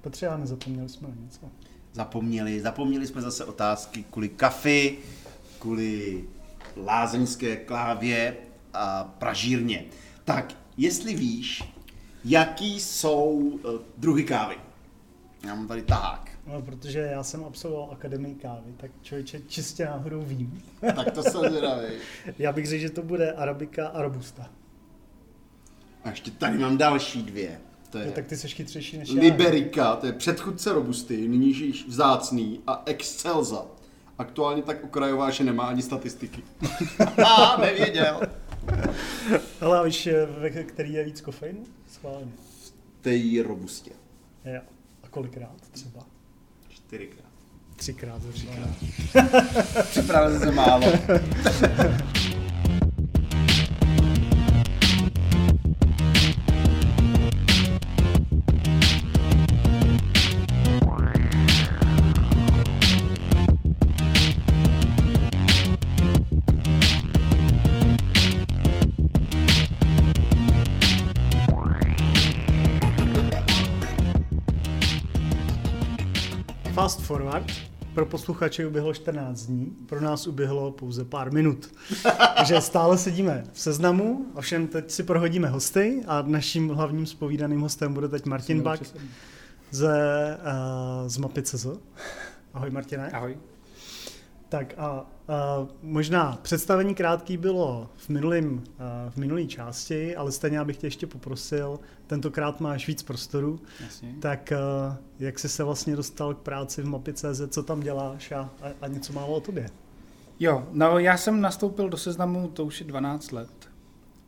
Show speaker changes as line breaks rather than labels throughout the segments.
Petře, já nezapomněli jsme na něco.
Zapomněli, zapomněli jsme zase otázky kvůli kafy, kvůli lázeňské klávě a pražírně. Tak, jestli víš, jaký jsou uh, druhy kávy? Já mám tady tahák.
No, protože já jsem absolvoval akademii kávy, tak člověče čistě náhodou vím.
tak to jsem zvědavý.
já bych řekl, že to bude arabika a robusta.
A ještě tady mám další dvě.
To je no, tak ty jsi chytřejší než
Liberika, to je předchůdce Robusty, nyní již vzácný a Excelza. Aktuálně tak okrajová, že nemá ani statistiky. a nevěděl.
Ale a víš, ve který je víc kofeinu? Schválně.
V té robustě.
Jo. A kolikrát třeba?
Čtyřikrát.
Třikrát určitě.
Připravil se málo.
Forward. Pro posluchače uběhlo 14 dní, pro nás uběhlo pouze pár minut. Takže stále sedíme v seznamu, ovšem teď si prohodíme hosty a naším hlavním spovídaným hostem bude teď Martin Bak ze, uh, z mapy CZ. Ahoj Martine.
Ahoj.
Tak a, a možná představení krátký bylo v, minulým, v minulý části, ale stejně já bych tě ještě poprosil, tentokrát máš víc prostoru,
Jasně.
tak a, jak jsi se vlastně dostal k práci v Mapy.cz, co tam děláš a, a, a něco málo o tobě?
Jo, no já jsem nastoupil do seznamu, to už je 12 let.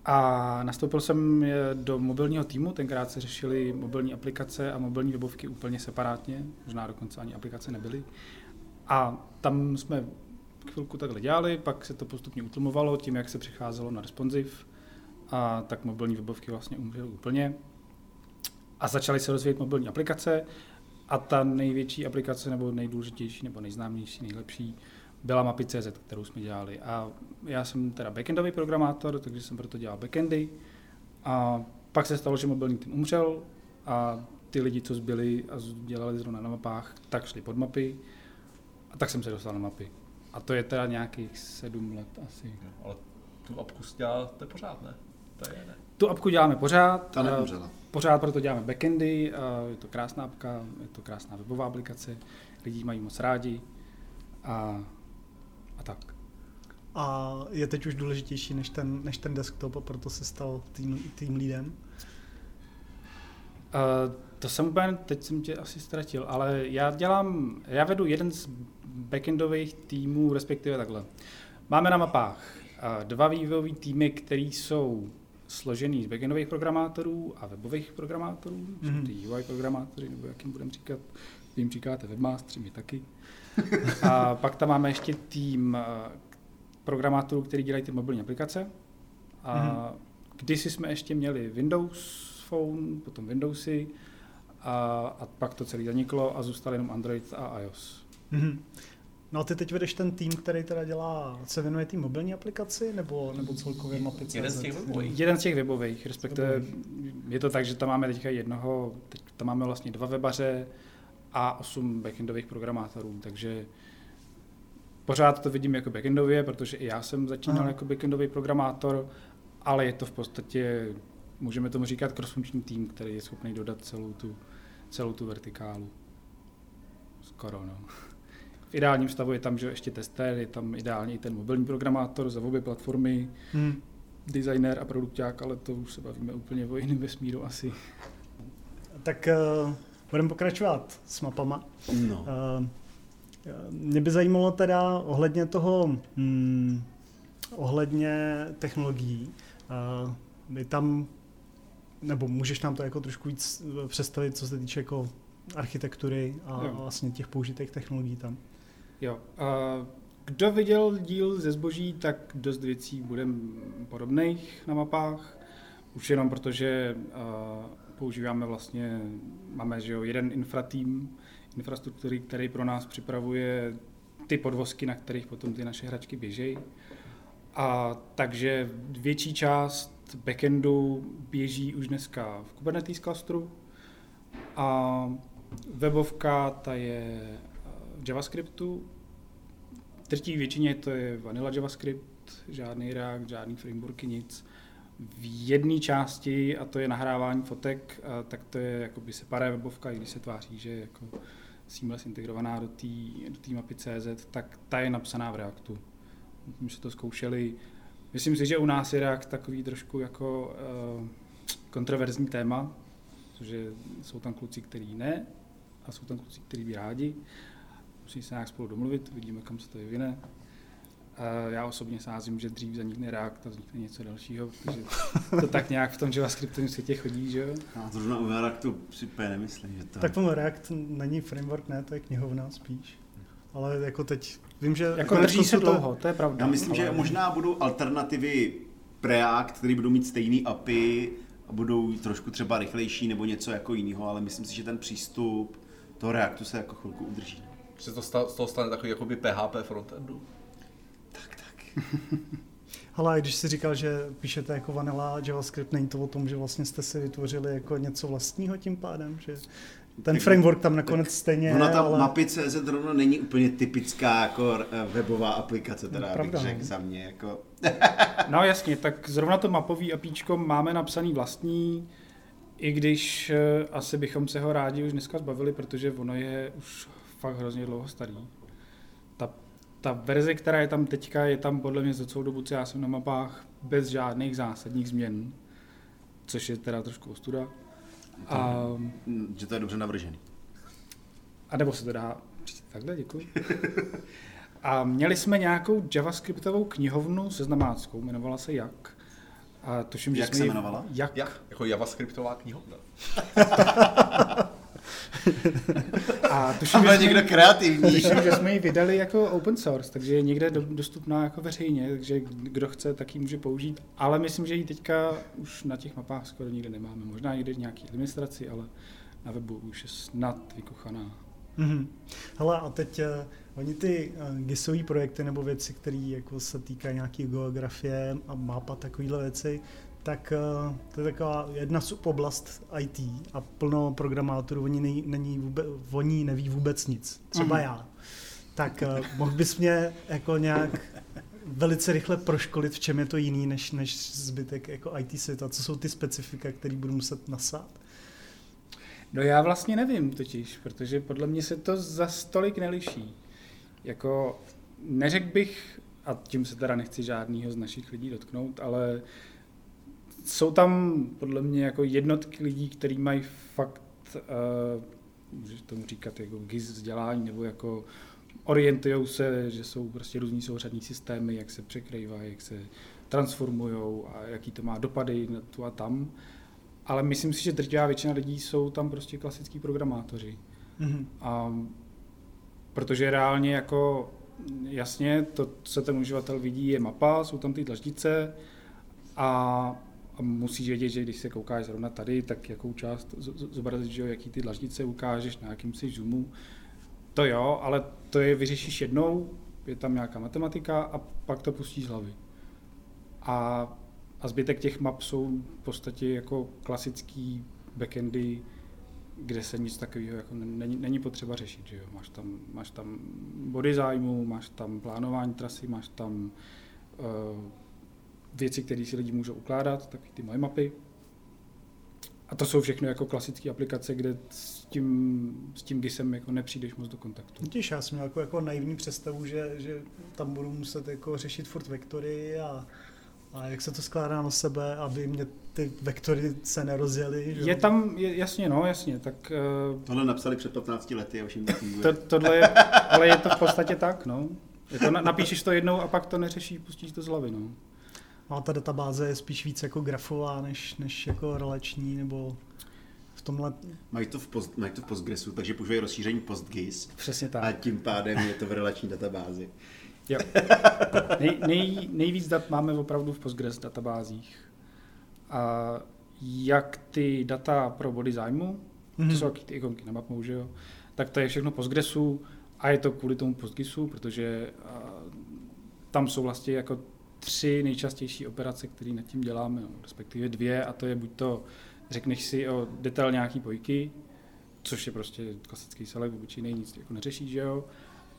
A nastoupil jsem do mobilního týmu, tenkrát se řešily mobilní aplikace a mobilní webovky úplně separátně, možná dokonce ani aplikace nebyly. A tam jsme chvilku takhle dělali, pak se to postupně utlumovalo tím, jak se přicházelo na responsiv a tak mobilní webovky vlastně umřely úplně. A začaly se rozvíjet mobilní aplikace a ta největší aplikace, nebo nejdůležitější, nebo nejznámější, nejlepší, byla mapy.cz, kterou jsme dělali. A já jsem teda backendový programátor, takže jsem proto dělal backendy. A pak se stalo, že mobilní tým umřel a ty lidi, co zbyli a dělali zrovna na mapách, tak šli pod mapy. A tak jsem se dostal na mapy. A to je teda nějakých sedm let asi.
No, ale tu apku děláte pořád, ne? To je, ne?
Tu apku děláme pořád.
Ta neumřela.
Pořád proto děláme backendy, je to krásná apka, je to krásná webová aplikace, lidi mají moc rádi a, a tak.
A je teď už důležitější než ten, než ten desktop a proto se stal tým, tým lídem?
Uh, to jsem úplně, teď jsem tě asi ztratil, ale já dělám, já vedu jeden z backendových týmů, respektive takhle. Máme na mapách dva vývojové týmy, které jsou složený z backendových programátorů a webových programátorů, mm-hmm. ty UI programátory, nebo jak jim budeme říkat, vy jim říkáte webmastery, my taky. a pak tam máme ještě tým programátorů, který dělají ty mobilní aplikace. A mm-hmm. kdysi jsme ještě měli Windows Phone, potom Windowsy, a, a pak to celé zaniklo a zůstal jenom Android a iOS.
Mm-hmm. No a ty teď vedeš ten tým, který teda dělá, se věnuje té mobilní aplikaci, nebo, nebo celkově mapy
Jeden z těch webových.
Jeden z těch webových, respektive webových. je to tak, že tam máme teďka jednoho, teď tam máme vlastně dva webaře a osm backendových programátorů, takže pořád to vidím jako backendově, protože i já jsem začínal Aha. jako backendový programátor, ale je to v podstatě, můžeme tomu říkat crossfunkční tým, který je schopný dodat celou tu celou tu vertikálu. Skoro, no. V ideálním stavu je tam, že ještě testér, je tam ideálně i ten mobilní programátor za obě platformy, hmm. designer a produkták, ale to už se bavíme úplně o jiném vesmíru asi.
Tak uh, budeme pokračovat s mapama.
No. Uh,
mě by zajímalo teda ohledně toho, hmm, ohledně technologií. Uh, my tam nebo můžeš nám to jako trošku víc eh, představit, co se týče jako architektury a jo. vlastně těch použitých technologií tam.
Jo. Uh, kdo viděl díl ze zboží, tak dost věcí bude podobných na mapách. Už jenom protože uh, používáme vlastně, máme že jo, jeden infratým infrastruktury, který pro nás připravuje ty podvozky, na kterých potom ty naše hračky běžejí. A takže větší část backendu běží už dneska v Kubernetes klastru a webovka, ta je JavaScriptu. Drtí většině to je vanilla JavaScript, žádný React, žádný frameworky, nic. V jedné části, a to je nahrávání fotek, tak to je jakoby separé webovka, i když se tváří, že jako seamless integrovaná do té do tý mapy CZ, tak ta je napsaná v Reactu. My jsme to zkoušeli. Myslím si, že u nás je React takový trošku jako uh, kontroverzní téma, protože jsou tam kluci, kteří ne, a jsou tam kluci, kteří by rádi. Musí se nějak spolu domluvit, vidíme, kam se to vyvine. Já osobně sázím, že dřív zanikne React a vznikne něco dalšího, protože to tak nějak v tom JavaScriptovém světě chodí, že jo?
Já zrovna u Reactu si úplně nemyslím, že to...
Tak on React není framework, ne, to je knihovna spíš. Ale jako teď, vím, že...
Jako drží se dlouho, to je pravda.
Já myslím, ale... že možná budou alternativy Preact, které budou mít stejný API a budou trošku třeba rychlejší nebo něco jako jiného, ale myslím si, že ten přístup toho Reactu se jako chvilku udrží.
Že to z toho stane takový jakoby PHP frontendu?
Tak, tak.
Ale když jsi říkal, že píšete jako vanilla JavaScript, není to o tom, že vlastně jste si vytvořili jako něco vlastního tím pádem, že ten tak, framework tam nakonec tak, stejně
Ona ta ale... mapy.cz zrovna není úplně typická jako eh, webová aplikace, teda no, pravda, bych řekl no. za mě. Jako...
no jasně, tak zrovna to mapový apíčko máme napsaný vlastní, i když uh, asi bychom se ho rádi už dneska zbavili, protože ono je už fakt hrozně dlouho starý. Ta, ta verze, která je tam teďka, je tam podle mě za celou dobu, co já jsem na mapách, bez žádných zásadních změn, což je teda trošku ostuda.
A, že to je dobře navržený.
A nebo se to dá takhle, děkuji. A měli jsme nějakou javascriptovou knihovnu seznamáckou, jmenovala se Jak. A tuším,
Jak
že jsme
se jmenovala?
Jak?
Jak? Jako javascriptová knihovna.
A tuším, že jsme, někdo kreativní.
Tuším, že jsme ji vydali jako open source, takže je někde dostupná jako veřejně, takže kdo chce, tak ji může použít. Ale myslím, že ji teďka už na těch mapách skoro nikde nemáme. Možná někde v nějaké administraci, ale na webu už je snad vykuchaná.
Mm-hmm. Hele, a teď uh, oni ty uh, GISové projekty nebo věci, které jako se týkají nějaké geografie a mapa, takovéhle věci, tak uh, to je taková jedna suboblast IT a plno programátorů, oni, nej, není vůbec, oni neví vůbec nic, třeba mm-hmm. já. Tak uh, mohl bys mě jako nějak velice rychle proškolit, v čem je to jiný než, než zbytek jako IT světa, co jsou ty specifika, které budu muset nasát?
No já vlastně nevím totiž, protože podle mě se to za stolik neliší. Jako neřekl bych, a tím se teda nechci žádného z našich lidí dotknout, ale jsou tam podle mě jako jednotky lidí, kteří mají fakt, uh, můžeš tomu říkat jako GIS vzdělání, nebo jako orientují se, že jsou prostě různý souřadní systémy, jak se překrývají, jak se transformují a jaký to má dopady na tu a tam. Ale myslím si, že drtivá většina lidí jsou tam prostě klasický programátoři. Mm-hmm. A protože reálně jako jasně to, co ten uživatel vidí, je mapa, jsou tam ty dlaždice a a musíš vědět, že když se koukáš zrovna tady, tak jakou část jo, jaký ty dlaždice ukážeš, na jakým si zoomu. To jo, ale to je vyřešíš jednou, je tam nějaká matematika a pak to pustíš z hlavy. A, a zbytek těch map jsou v podstatě jako klasický backendy, kde se nic takového jako není, není potřeba řešit. Že jo? Máš, tam, máš tam body zájmu, máš tam plánování trasy, máš tam uh, věci, které si lidi můžou ukládat, takový ty moje mapy. A to jsou všechno jako klasické aplikace, kde s tím, s tím GISem jako nepřijdeš moc do kontaktu.
Těž já jsem měl jako, jako naivní představu, že, že tam budu muset jako řešit furt vektory a, a jak se to skládá na sebe, aby mě ty vektory se nerozjeli.
Že? Je tam, je, jasně, no, jasně. Tak,
uh, tohle napsali před 15 lety a už jim to funguje.
To, tohle je, ale je to v podstatě tak, no. Je to, napíšeš to jednou a pak to neřešíš, pustíš to z hlavy, no.
A ta databáze je spíš víc jako grafová, než, než jako relační, nebo v tomhle...
Mají to v, post, mají to v Postgresu, takže používají rozšíření PostGIS.
Přesně tak.
A tím pádem je to v relační databázi.
Jo. Nej, nej, nejvíc dat máme opravdu v Postgres databázích. A jak ty data pro body zájmu, mm-hmm. to mhm. jsou ty ikonky na mapu, že jo, tak to je všechno Postgresu a je to kvůli tomu Postgresu, protože tam jsou vlastně jako tři nejčastější operace, které nad tím děláme, no, respektive dvě, a to je buď to, řekneš si o detail nějaký pojky, což je prostě klasický select, obyčejný nic jako neřeší, že jo.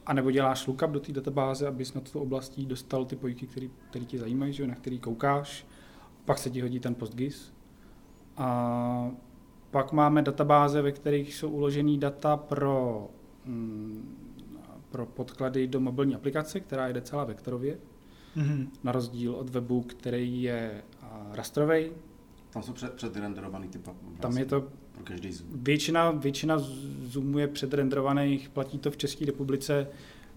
A nebo děláš lookup do té databáze, abys na tu oblastí dostal ty pojky, které tě zajímají, že jo, na který koukáš. Pak se ti hodí ten PostGIS. A pak máme databáze, ve kterých jsou uložený data pro, mm, pro podklady do mobilní aplikace, která jde celá vektorově,
Mhm.
na rozdíl od webu, který je rastrový.
Tam jsou před, předrenderovaný ty pa-
Tam je to
pro každý zoom.
Většina, většina zoomů je předrenderovaných, platí to v České republice,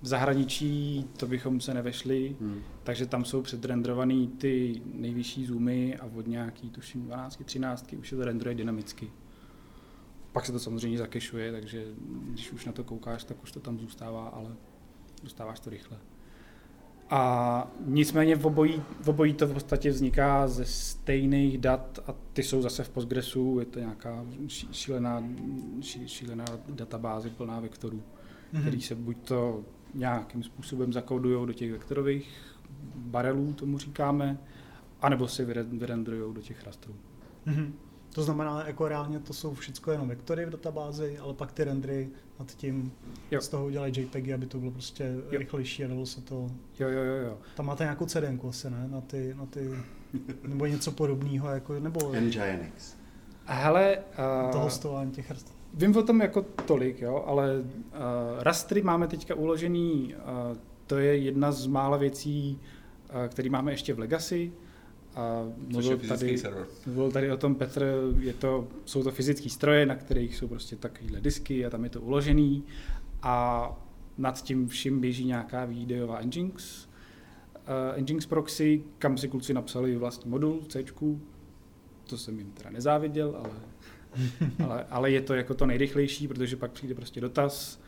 v zahraničí to bychom se nevešli,
Hmm.
takže tam jsou předrenderovaný ty nejvyšší zoomy a od nějaký, tuším, 12, 13 už se to renderuje dynamicky. Pak se to samozřejmě zakešuje, takže když už na to koukáš, tak už to tam zůstává, ale dostáváš to rychle. A nicméně v obojí, v obojí to v podstatě vzniká ze stejných dat a ty jsou zase v Postgresu, je to nějaká ší- šílená, ší- šílená databáze plná vektorů,
Mhm.
který se buď to nějakým způsobem zakódují do těch vektorových barelů, tomu říkáme, anebo se vyre- vyrenderují do těch rastrů.
Mhm. To znamená, jako reálně to jsou všechno jenom vektory v databázi, ale pak ty rendery nad tím
Jo.
z toho udělají JPEGy, aby to bylo prostě
Jo.
rychlejší a dalo se to...
Jo, jo, jo, jo.
Tam máte nějakou CDNku asi, ne? Na ty, na ty, nebo něco podobného, jako, nebo
Nginx.
Hele,
to
uh,
hostování těch rast.
Vím o tom jako tolik, jo, ale uh, rastry máme teďka uložený, uh, to je jedna z mála věcí, uh, které máme ještě v Legacy. Uh,
Což je
mluvil
fyzický
tady,
server.
mluvil tady o tom Petr, je to, jsou to fyzické stroje, na kterých jsou prostě takovéhle disky a tam je to uložený a nad tím vším běží nějaká videová Nginx. Uh, Nginx proxy, kam si kluci napsali vlastní modul C, to jsem jim teda nezáviděl, ale ale, ale je to jako to nejrychlejší, protože pak přijde prostě dotaz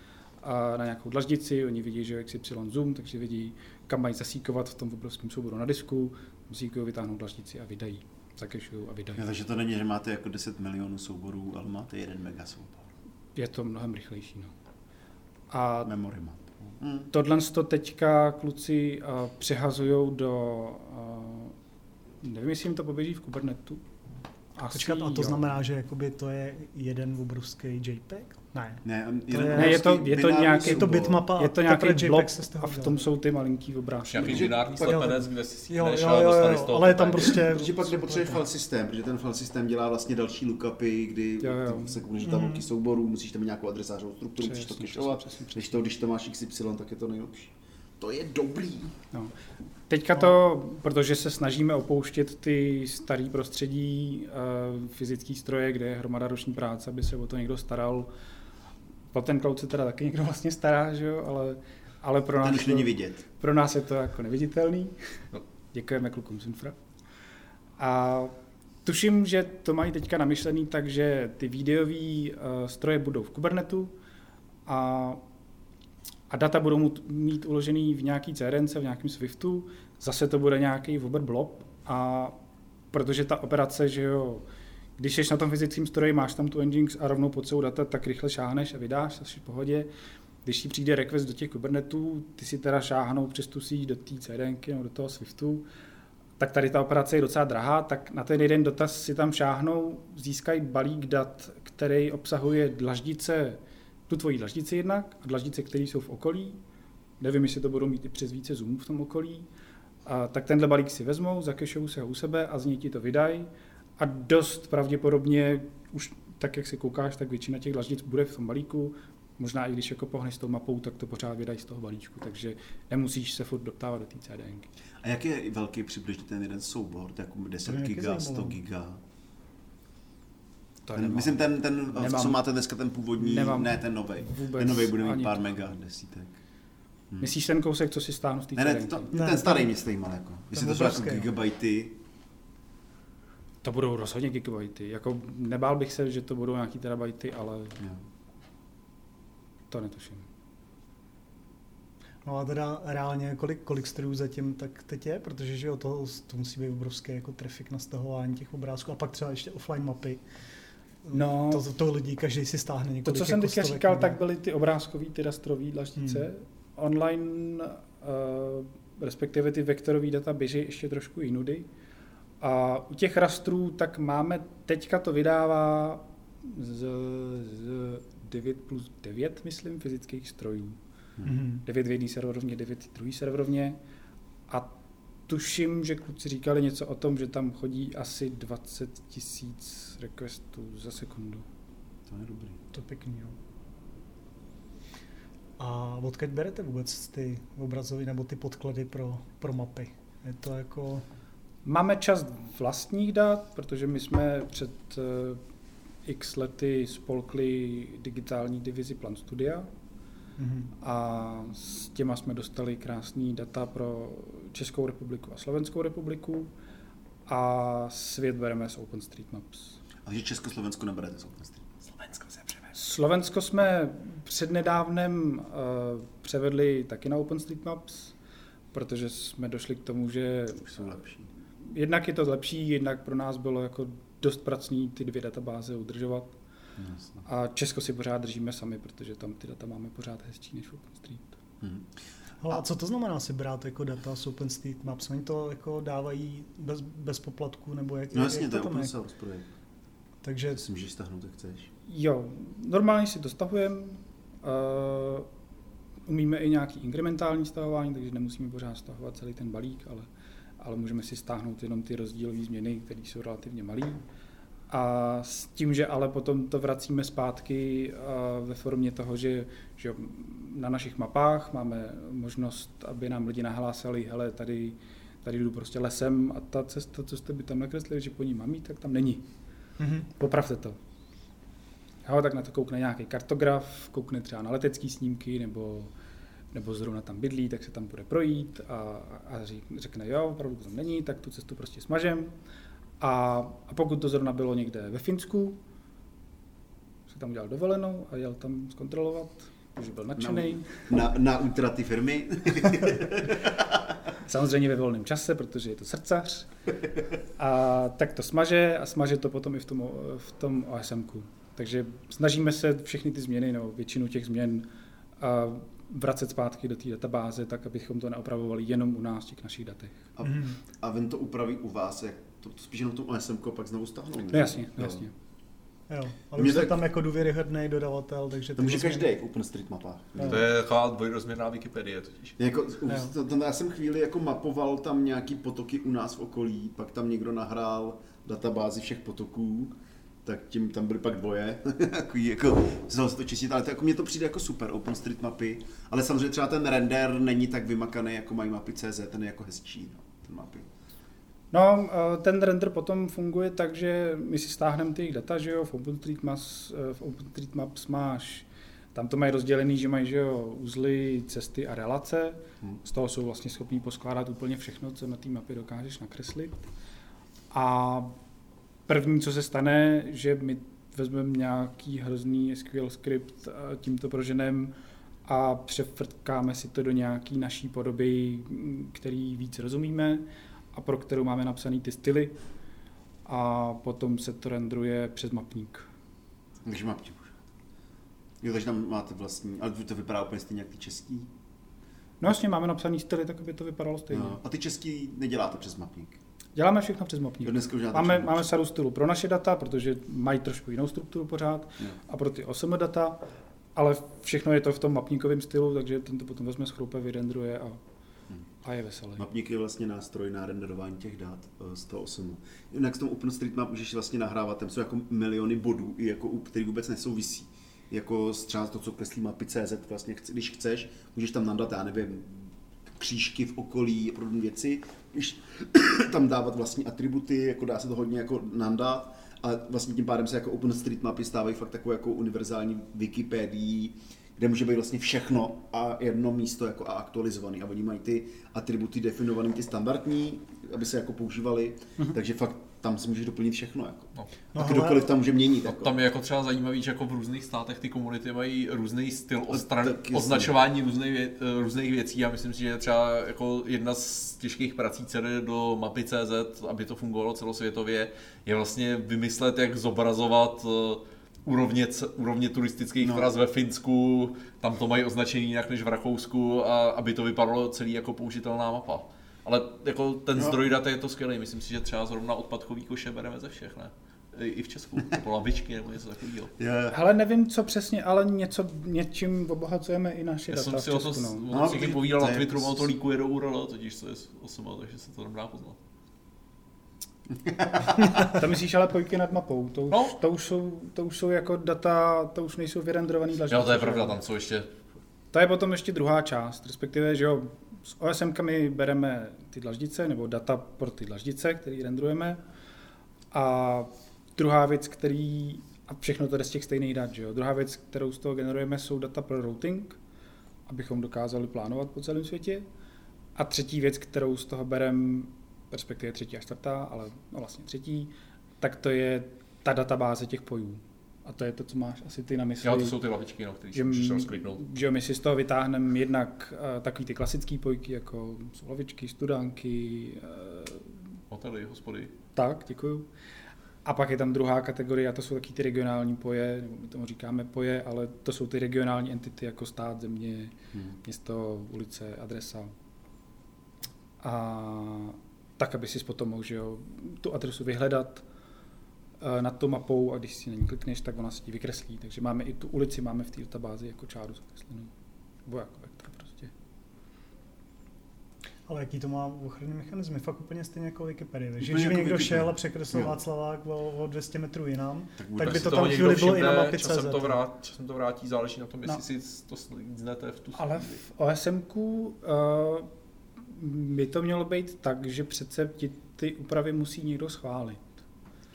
a na nějakou dlaždici, oni vidí, že je XY zoom, takže vidí, kam mají zasíkovat v tom obrovském souboru na disku, zasíkují, vytáhnou dlaždici a vydají, zakešují a vydají.
Jo, takže to není, že máte jako 10 milionů souborů, ale máte jeden mega soubor.
Je to mnohem rychlejší. No. A
Memory máte. Hmm.
tohle to teďka kluci uh, přehazují do, uh, nevím, jestli jim to poběží v Kubernetu. Asi
Počkat, a to
jo.
znamená, že jakoby to je jeden obrovský JPEG? Ne.
Ne,
To je-
Ne, je to- je to nějaký-
Je to bitmapa
Je to
a
nějaký blok a v tom jsou ty malinký obrázky.
Nějaký
Takže-
binární
pak-
slepenec, kde si
Jo,
stíneš
jo,
a
jo,
dostaneš
jo,
toho
ale je tam prostě...
Protože pak nepotřebuješ file systém, protože ten file systém dělá vlastně další lookupy, kdy
Jo, jo.
se můžeš tam
Mhm.
velký souborů, musíš tam mít nějakou adresářovou strukturu, musíš to kešovat, když to, když to máš XY, tak je to nejlepší. To je dobrý.
No. Teďka to, protože se snažíme opouštět ty starý prostředí, uh, fyzický stroje, kde je hromada roční práce, aby se o to někdo staral. O ten cloud se teda taky někdo vlastně stará, že jo? Ale, ale pro, nás to,
není vidět.
pro nás je to jako neviditelný.
No.
Děkujeme klukům z Infra. A tuším, že to mají teďka namyšlený tak, že ty videové uh, stroje budou v Kubernetu a a data budou mít, mít uložený v nějaký CRNC, v nějakém Swiftu, zase to bude nějaký Uber blob a protože ta operace, že jo, když jsi na tom fyzickém stroji, máš tam tu Nginx a rovnou pod sebou data, tak rychle šáhneš a vydáš, asi v pohodě. Když ti přijde request do těch Kubernetů, ty si teda šáhnou přes tu síť do té CDNky nebo do toho Swiftu, tak tady ta operace je docela drahá, tak na ten jeden dotaz si tam šáhnou, získají balík dat, který obsahuje dlaždice, tu tvoji dlaždici jednak a dlaždice, které jsou v okolí. Nevím, jestli to budou mít i přes více zoomů v tom okolí. A, tak tenhle balík si vezmou, zakešou se ho u sebe a z něj ti to vydají. A dost pravděpodobně, už tak, jak se koukáš, tak většina těch dlaždic bude v tom balíku. Možná i když jako pohneš s tou mapou, tak to pořád vydají z toho balíčku, takže nemusíš se furt doptávat do té CDNky.
A jak je velký přibližně ten jeden soubor? To je jako 10
To
giga, 100
zajímalo.
giga?
To
Ten,
nemám.
myslím ten, ten
Nemám.
co máte dneska, ten původní,
Nemám.
ne ten nový. Ten nový bude mít pár
to.
mega desítek. Hmm.
Myslíš ten kousek, co si stáhnu v té
Ne, ne, to,
Ne,
ten starý mě zajímal jako. Jestli to jsou jako gigabajty,
To budou rozhodně gigabajty. Jako nebál bych se, že to budou nějaký terabajty, ale
jo.
to netuším.
No a teda reálně kolik, kolik strojů zatím tak teď je, protože že jo, to, to musí být obrovský jako trafik na stahování těch obrázků a pak třeba ještě offline mapy.
No.
to, to lidí každý si stáhne
To,
několik
co jsem
jako
teďka
stovek
říkal, tak byly ty obrázkový, ty rastrový dlaždice.
Hmm.
Online, uh, respektive ty vektorové data běží ještě trošku jinudy. A u těch rastrů tak máme, teďka to vydává z, z 9 plus 9, myslím, fyzických strojů.
Mhm.
9 v jedné serverovně, 9 v druhé serverovně. A tuším, že kluci říkali něco o tom, že tam chodí asi 20 tisíc requestů za sekundu.
To je dobrý.
To je pěkný, jo. A odkud berete vůbec ty obrazový nebo ty podklady pro, pro mapy? Je to jako...
Máme část vlastních dat, protože my jsme před eh, x lety spolkli digitální divizi Plan Studia
Mhm.
a s těma jsme dostali krásný data pro Českou republiku a Slovenskou republiku a svět bereme z OpenStreetMaps.
A že Československo neberete z OpenStreet.
Slovensko se převez.
Slovensko jsme přednedávnem uh, převedli taky na OpenStreetMaps, protože jsme došli k tomu, že
Už jsou lepší.
Jednak je to lepší, jednak pro nás bylo jako dost pracný ty dvě databáze udržovat.
Jasně.
A Česko si pořád držíme sami, protože tam ty data máme pořád hezčí než OpenStreet.
Hele, a co to znamená si brát jako data z OpenStreetMaps? Oni to jako dávají bez, bez poplatku nebo jak,
No
jak
jasně, to je open source projekt.
Takže
Si můžeš stáhnout, jak chceš.
Jo, normálně si to stahujeme. Uh, umíme i nějaký inkrementální stahování, takže nemusíme pořád stahovat celý ten balík, ale, ale můžeme si stáhnout jenom ty rozdílové změny, které jsou relativně malé. A s tím, že ale potom to vracíme zpátky uh, ve formě toho, že, že na našich mapách máme možnost, aby nám lidi nahlásili, hele, tady, tady jdu prostě lesem a ta cesta, co jste by tam nakreslili, že po ní mám jít, tak tam není.
mhm.
Popravte to. Jo, tak na to koukne nějaký kartograf, koukne třeba na letecké snímky, nebo, nebo zrovna tam bydlí, tak se tam bude projít a, a řek- řekne, jo, opravdu to tam není, tak tu cestu prostě smažem. A, a pokud to zrovna bylo někde ve Finsku, se tam udělal dovolenou a jel tam zkontrolovat, protože byl nadšený.
Na, na útraty firmy.
Samozřejmě ve volném čase, protože je to srdcař. A tak to smaže a smaže to potom i v tom, v tom OSMku. Takže snažíme se všechny ty změny, nebo většinu těch změn, a vracet zpátky do té databáze, tak abychom to neopravovali jenom u nás, v těch našich datech.
A, a ven to upraví u vás, jak to, to spíš jenom tom OSM pak znovu stáhnou.
No jasně,
Jo.
jasně.
Jo, ale už jste
tak-
tam jako důvěryhodný dodavatel, takže...
To
ty
může každý v OpenStreetmapách.
To je taková dvojrozměrná Wikipedie totiž.
Jako, to, to, já jsem chvíli jako mapoval tam nějaký potoky u nás v okolí, pak tam někdo nahrál databázi všech potoků, tak tím tam byly pak dvoje, takový jako, se to čistit, ale to, jako, mně to přijde jako super OpenStreetmapy, ale samozřejmě třeba ten render není tak vymakaný, jako mají mapy CZ, ten je jako hezčí, no, ten mapy.
No, eh, ten render potom funguje tak, že my si stáhneme ty jejich data, že jo, v OpenStreetMaps, eh, v OpenStreetMaps máš, tam to mají rozdělený, že mají, že jo, uzly, cesty a relace,
Hm.
z toho jsou vlastně schopní poskládat úplně všechno, co na té mapě dokážeš nakreslit. A první, co se stane, že my vezmeme nějaký hrozný SQL skript, a tímto proženem a přefrtkáme si to do nějaký naší podoby, který víc rozumíme a pro kterou máme napsaný ty styly a potom se to rendruje přes mapník.
Takže už. Jo, takže tam máte vlastní, ale to vypadá úplně stejně jak ty český.
No jasně, máme napsaný styly, tak aby to vypadalo stejně.
Jo. A ty český neděláte přes mapník.
Děláme všechno přes mapník.
Děláte
Máme, máme sadu stylů pro naše data, protože mají trošku jinou strukturu pořád
Jo.
a pro ty OSM data, ale všechno je to v tom mapníkovém stylu, takže ten to potom vezme z vyrendruje a,
Hmm.
a je veselý.
Mapník je vlastně nástroj na renderování těch dat eh, z toho OSMu. Jinak s tom OpenStreetMap můžeš vlastně nahrávat, tam jsou jako miliony bodů, jako, který vůbec nesouvisí. Jako třeba to, co kreslí mapy CZ, vlastně, když chceš, můžeš tam nadat, já nevím, křížky v okolí a podobné věci, když tam dávat vlastní atributy, jako dá se to hodně jako nandat, a vlastně tím pádem se jako OpenStreetMapy stávají fakt takovou jako univerzální Wikipedii, kde může být vlastně všechno a jedno místo jako a aktualizovaný. A oni mají ty atributy definované, ty standardní, aby se jako používali, takže fakt tam si můžeš doplnit všechno. Jako.
No.
No,
a kdokoliv tam může měnit.
A
Jako.
tam je jako třeba zajímavý, že jako v různých státech ty komunity mají různý styl
Tak
ostran, označování různých, vě, eh, různých věcí. Já myslím si, že třeba jako jedna z těžkých prací dcery do mapy CZ, aby to fungovalo celosvětově, je vlastně vymyslet, jak zobrazovat eh, úrovně, úrovně turistických
No.
no. tras ve Finsku, tam to mají označený jinak než v Rakousku, a aby to vypadalo celý jako použitelná mapa. Ale jako ten
No.
zdroj dat je to skvělý, myslím si, že třeba zrovna odpadkový koše bereme ze všech, ne? i v Česku, nebo lavičky nebo něco takového.
Hele, nevím, co přesně, ale něco, něčím obohacujeme i naše
Já
data
jsem
v
si o to,
Česku, no.
o
No,
tom s někým
to
povídal na Twitteru, ono to líkuje do URL, totiž to je osoba, takže se to tam dá poznat.
To myslíš ale pojky nad mapou, to už,
No.
to už, jsou, to už jsou jako data, to už nejsou vyrendrovaný dlaždice.
Jo, to je pravda, tam jsou ještě
To je potom ještě druhá část, respektive, že jo, s OSMkami bereme ty dlaždice, nebo data pro ty dlaždice, které rendrujeme. A druhá věc, který, a všechno to jde z těch stejných dat, že jo. Druhá věc, kterou z toho generujeme, jsou data pro routing, abychom dokázali plánovat po celém světě. A třetí věc, kterou z toho bereme, respektive třetí a čtvrtá, ale no vlastně třetí, tak to je ta databáze těch pojů. A to je to, co máš asi ty na mysli.
Jo, to jsou ty lavičky, no, které jsem přišel skliknout.
že my si z toho vytáhneme jednak uh, takový ty klasické pojky, jako jsou lavičky, studánky, uh,
Hotely, hospody.
tak, děkuju. A pak je tam druhá kategorie, a to jsou taky ty regionální poje, nebo my tomu říkáme poje, ale to jsou ty regionální entity jako stát, země,
Hmm.
město, ulice, adresa. A tak, aby si potom mohl že jo, tu adresu vyhledat nad tou mapou a když si na ní klikneš, tak ona se ti vykreslí. Takže máme i tu ulici, máme v té databázi jako čáru zakreslenou. Nebo jako vektor prostě.
Ale jaký to má ochranný mechanismy? Fakt úplně stejně jako Wikipedie. Takže
Úplně
když by
jako
někdo
Wikipedia.
šel a překreslil. Václavák o, o 200 metrů jinam,
Tak,
Tak by
Si
to tam chvíli bylo i na mapě
Časem
CZ.
to, vrát, časem to vrátí, záleží na tom,
No.
jestli si to slíznete v tu
Ale v OSMku uh, by to mělo být tak, že přece ti ty úpravy musí někdo schválit.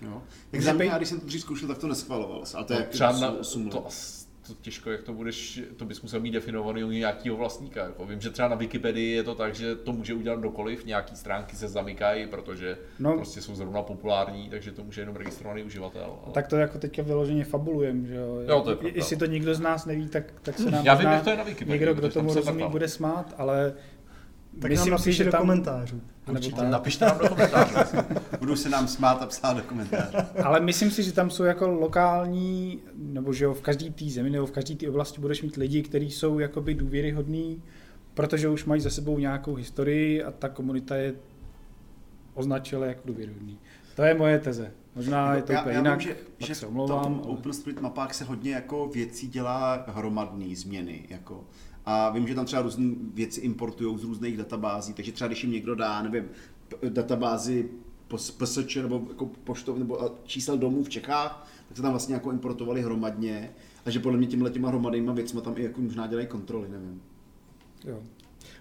Jo. Jak
Může
za mě, když jsem to dřív zkoušel, tak to neschvaloval. se, A to je
No,
jak
třeba na,
8
to,
let.
to těžko, jak to budeš, to bys musel mít definovaný u nějakého vlastníka. Jako. Vím, že třeba na Wikipedii je to tak, že to může udělat kdokoliv, nějaký stránky se zamykají, protože
No.
no. prostě jsou zrovna populární, takže to může jenom registrovaný uživatel. Ale...
Tak to jako teďka vyloženě fabulujem, že jo.
Jo, to je pravda.
Jestli to nikdo z nás neví, tak, tak se nám
Já vím, jak to je na Wikipedii.
někdo, kdo tomu rozumí, bude smát, ale
tak
myslím
nám
si, že
do
tam...
komentářů.
Určitě,
tak.
napište nám do komentářů.
Budou se nám smát a psát do komentářů.
Ale myslím si, že tam jsou jako lokální, nebo že jo, v každé té zemi nebo v každé té oblasti budeš mít lidi, kteří jsou jakoby důvěryhodní, protože už mají za sebou nějakou historii a ta komunita je označila jako důvěryhodný. To je moje teze. Možná je to
já,
úplně
já
jinak,
vím, že,
pak
že
se omlouvám.
tom
ale-
OpenStreet mapách se hodně jako věcí dělá hromadný změny. Jako. A vím, že tam třeba různé věci importují z různých databází, takže třeba když jim někdo dá, nevím, databázi PSČ nebo jako poštov, nebo a čísel domů v Čechách, tak se tam vlastně jako importovali hromadně. A že podle mě těmhle těma hromadnýma věcma tam i jako možná dělají kontroly, nevím.
Jo.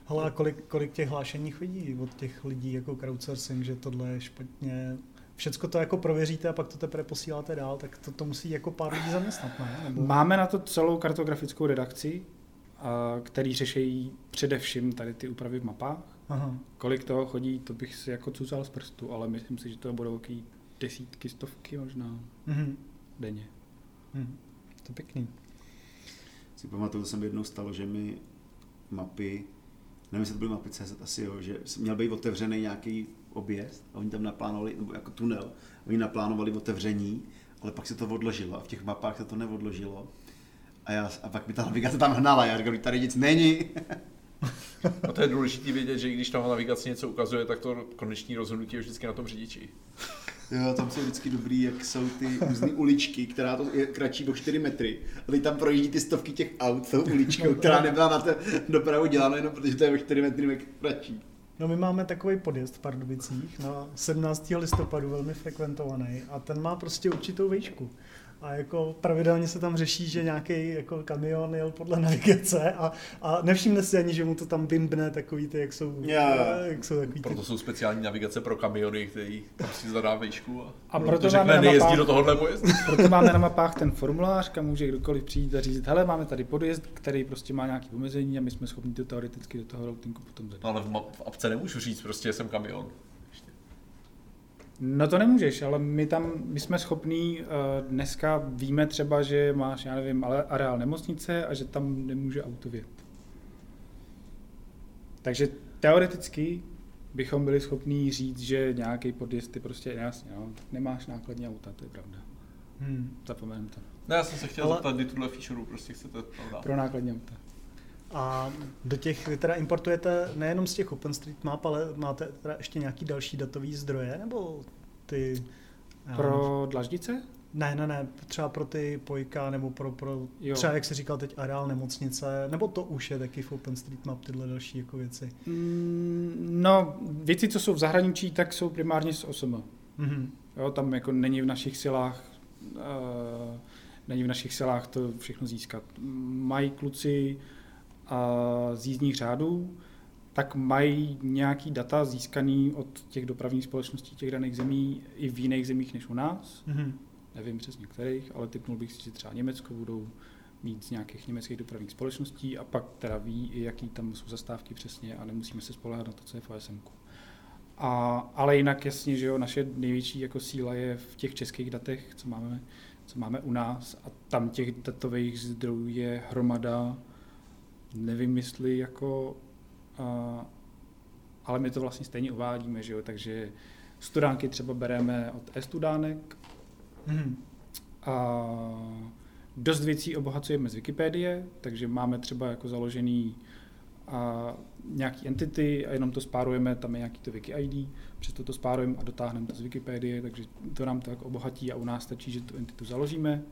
Hele, a kolik, kolik těch hlášení chodí od těch lidí jako crowdsourcing, že tohle je špatně, všecko to jako prověříte a pak to teprve posíláte dál, tak to, to musí jako pár lidí zaměstnat, ne? Nebo...
Máme na to celou kartografickou redakci, který řeší především tady ty úpravy v mapách.
Aha.
Kolik toho chodí, to bych si jako cucal z prstu, ale myslím si, že to budou taky desítky, stovky možná
Mhm.
denně.
Mhm. To je pěkný.
Si pamatuju, to se mi jednou stalo, že mi mapy, nevím, jestli to byly mapy CZ, asi jo, že měl být otevřený nějaký objezd a oni tam naplánovali, nebo jako tunel, oni naplánovali otevření, ale pak se to odložilo a v těch mapách se to neodložilo. A, já, a pak mi ta navigace tam hnala, já říkal, tady nic není.
A to je důležité vědět, že i když tam navigace něco ukazuje, tak to konečný rozhodnutí je vždycky na tom řidiči.
Jo, tam jsou vždycky dobrý, jak jsou ty různé uličky, která to je kratší o 4 metry. A teď tam projíždí ty stovky těch aut tou uličkou, která nebyla na té dopravu dělána jenom protože to je o 4 metry kratší.
No my máme takový podjezd v Pardubicích na 17. listopadu, velmi frekventovaný a ten má prostě určitou výšku. A jako pravidelně se tam řeší, že nějaký jako kamion jel podle navigace a, a nevšimne si ani, že mu to tam bimbne takový ty, jak jsou,
Jo.
jak jsou takový ty
Proto jsou speciální navigace pro kamiony, který tam si zadá výšku a,
A proto
to řekne,
máme na
nejezdí
mapách-
do tohohle pojezdu.
Proto máme na mapách ten formulář, kam může kdokoliv přijít a říct, hele, máme tady podjezd, který prostě má nějaké omezení a my jsme schopni to teoreticky do toho routingu potom zadat.
No, ale v, map, v apce nemůžu říct, prostě jsem kamion.
No to nemůžeš, ale my tam, my jsme schopní, eh, dneska víme třeba, že máš, já nevím, ale areál nemocnice a že tam nemůže auto vjet. Takže teoreticky bychom byli schopní říct, že nějaký podjezd je prostě jasně, no, tak nemáš nákladní auta, to je pravda.
Hmm.
Zapomeňme to.
No, já jsem se chtěl
Ale-
zeptat, kdy tuhle feature prostě chcete tam dát.
Pro nákladní auta.
A do těch vy teda importujete nejenom z těch OpenStreetMap, ale máte teda ještě nějaký další datový zdroje, nebo ty Já
Pro dlaždice?
Ne, ne, ne, třeba pro ty pojka, nebo pro, pro
Jo.
třeba jak se říkal teď areál nemocnice, nebo to už je taky v OpenStreetMap tyhle další jako věci.
Mm, No, věci, co jsou v zahraničí, tak jsou primárně z OSM.
Mhm.
Jo, tam jako není v našich silách uh, není v našich silách to všechno získat. Mají kluci z jízdních řádů, tak mají nějaký data získaný od těch dopravních společností těch daných zemí i v jiných zemích než u nás.
Mhm.
Nevím přesně kterých, ale typnul bych si, že třeba Německo budou mít z nějakých německých dopravních společností a pak teda ví, jaký tam jsou zastávky přesně a nemusíme se spolehat na to, co je v OSM. A, ale jinak jasně, že jo, naše největší jako síla je v těch českých datech, co máme, co máme u nás a tam těch datových zdrojů je hromada, nevím jestli jako, a, ale my to vlastně stejně uvádíme, že jo, takže studánky třeba bereme od e-studánek,
Mhm.
a dost věcí obohacujeme z Wikipedie, takže máme třeba jako založený a nějaký entity a jenom to spárujeme, tam je nějaký to wiki ID, přesto to spárujeme a dotáhneme to z Wikipedie, takže to nám to jako obohatí a u nás stačí, že tu entitu založíme.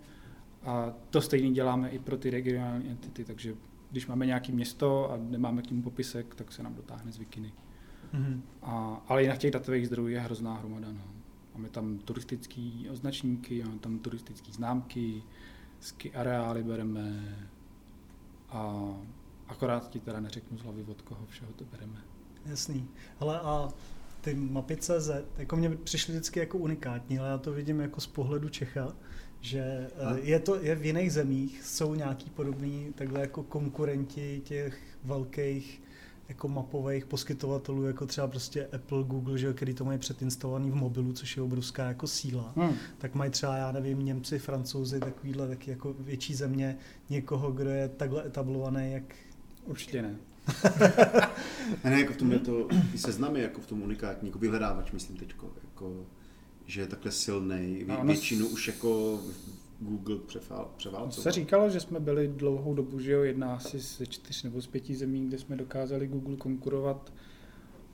A to stejný děláme i pro ty regionální entity, takže když máme nějaké město a nemáme k němu popisek, tak se nám dotáhne z Wikiny.
Mhm.
A, ale jinak těch datových zdrojů je hrozná hromada. No. Máme tam turistické označníky, máme tam turistické známky, ski areály bereme a akorát ti teda neřeknu z hlavy, od koho všeho to bereme.
Jasný. Hele a ty mapy CZ, jako mě přišly vždycky jako unikátní, ale já to vidím jako z pohledu Čecha, že eh, je to je v jiných zemích, jsou nějaký podobný takhle jako konkurenti těch velkých jako mapových poskytovatelů, jako třeba prostě Apple, Google, že, který to mají předinstalovaný v mobilu, což je obrovská jako síla.
Hmm.
tak mají třeba, já nevím, Němci, Francouzi, takovýhle taky jako větší země, někoho, kdo je takhle etablovaný, jak
Určitě ne.
Ne, ne, jako v tom je to, ty seznamy jako v tom unikátní, jako vyhledávač, myslím teďko, jako, že je takhle silný,
No,
Vě, většinu už jako Google převálcoval.
se říkalo, že jsme byli dlouhou dobu, že jo, jedna asi ze čtyř nebo z pěti zemí, kde jsme dokázali Google konkurovat.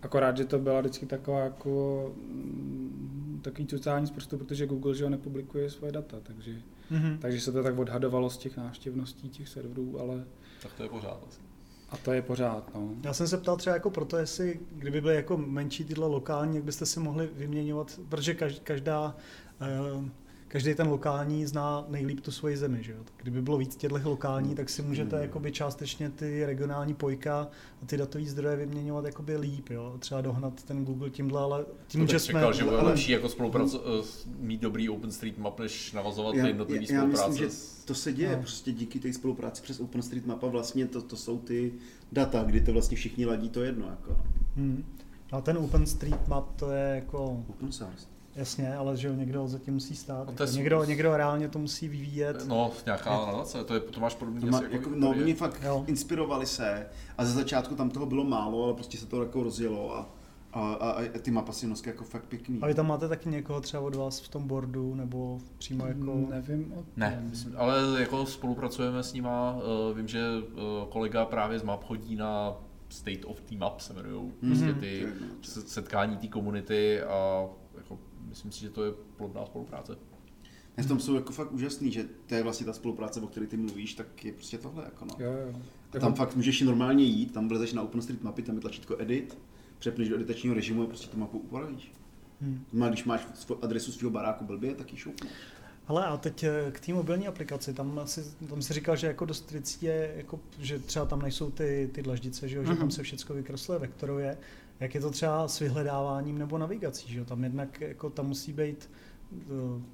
Akorát, že to byla vždycky taková jako mm, takový cucání z prstu, protože Google že jo, nepublikuje svoje data, takže,
mm-hmm.
takže se to tak odhadovalo z těch návštěvností těch serverů, ale
Tak to je pořád asi.
A to je pořád, no.
Já jsem se ptal třeba jako proto, jestli kdyby byly jako menší tyhle lokální, jak byste si mohli vyměňovat, protože kaž- každá, eh, každý ten lokální zná nejlíp tu svoji zemi, že jo? Tak kdyby bylo víc těchto lokální, tak si můžete
Hmm.
jakoby částečně ty regionální pojka a ty datové zdroje vyměňovat jakoby líp, jo? Třeba dohnat ten Google tímhle, ale tím,
To
že jsme...
čekal, že bude
ale-
lepší jako spolupraco- eh, mít dobrý OpenStreetMap, než navazovat
Já,
jednotlivý
já, já myslím,
spolupráce.
že
s-
to se děje
No.
prostě díky té spolupráci přes OpenStreetMap a vlastně to, to jsou ty data, kdy to vlastně všichni ladí to jedno. Jako.
Hmm. A ten OpenStreetMap to je jako,
Open source.
Jasně, ale že jo, někdo zatím musí stát.
No
jako
to je
někdo,
super.
někdo reálně to musí vyvíjet.
No, nějaká nadace, to, je, to máš podobně
To má,
jako
jako, no, oni fakt
Jo.
inspirovali se a ze začátku tam toho bylo málo, ale prostě se to jako rozjelo a, a, a, a ty mapa si nosky jako fakt pěkný.
A vy tam máte taky někoho třeba od vás v tom boardu, nebo přímo jako...
Nevím o
Ne,
tom.
myslím, ale jako spolupracujeme s nima, eh, vím, že eh, kolega právě z Map chodí na State of the Map se jmenují, prostě
Mhm.
ty se- setkání té komunity a jako, myslím si, že to je plodná spolupráce.
Ne, v tom jsou jako fakt úžasný, že to je vlastně ta spolupráce, o které ty mluvíš, tak je prostě tohle. Jako no.
Jo, jo.
A tam fakt můžeš normálně jít, tam vlezeš na OpenStreetMapy, tam je tlačítko edit, přepneš do editačního režimu a prostě tu mapu upravíš.
Hmm.
Když máš svou adresu svého baráku blbě, tak ji šoupneš.
Hele, a teď eh, k té mobilní aplikaci, tam, asi, tam si říkal, že jako dost věcí je, jako, že třeba tam nejsou ty, ty dlaždice, že, jo, že
Mhm.
tam se všechno vykresluje vektorově. Jak je to třeba s vyhledáváním nebo navigací, že jo? Tam jednak jako tam musí být eh,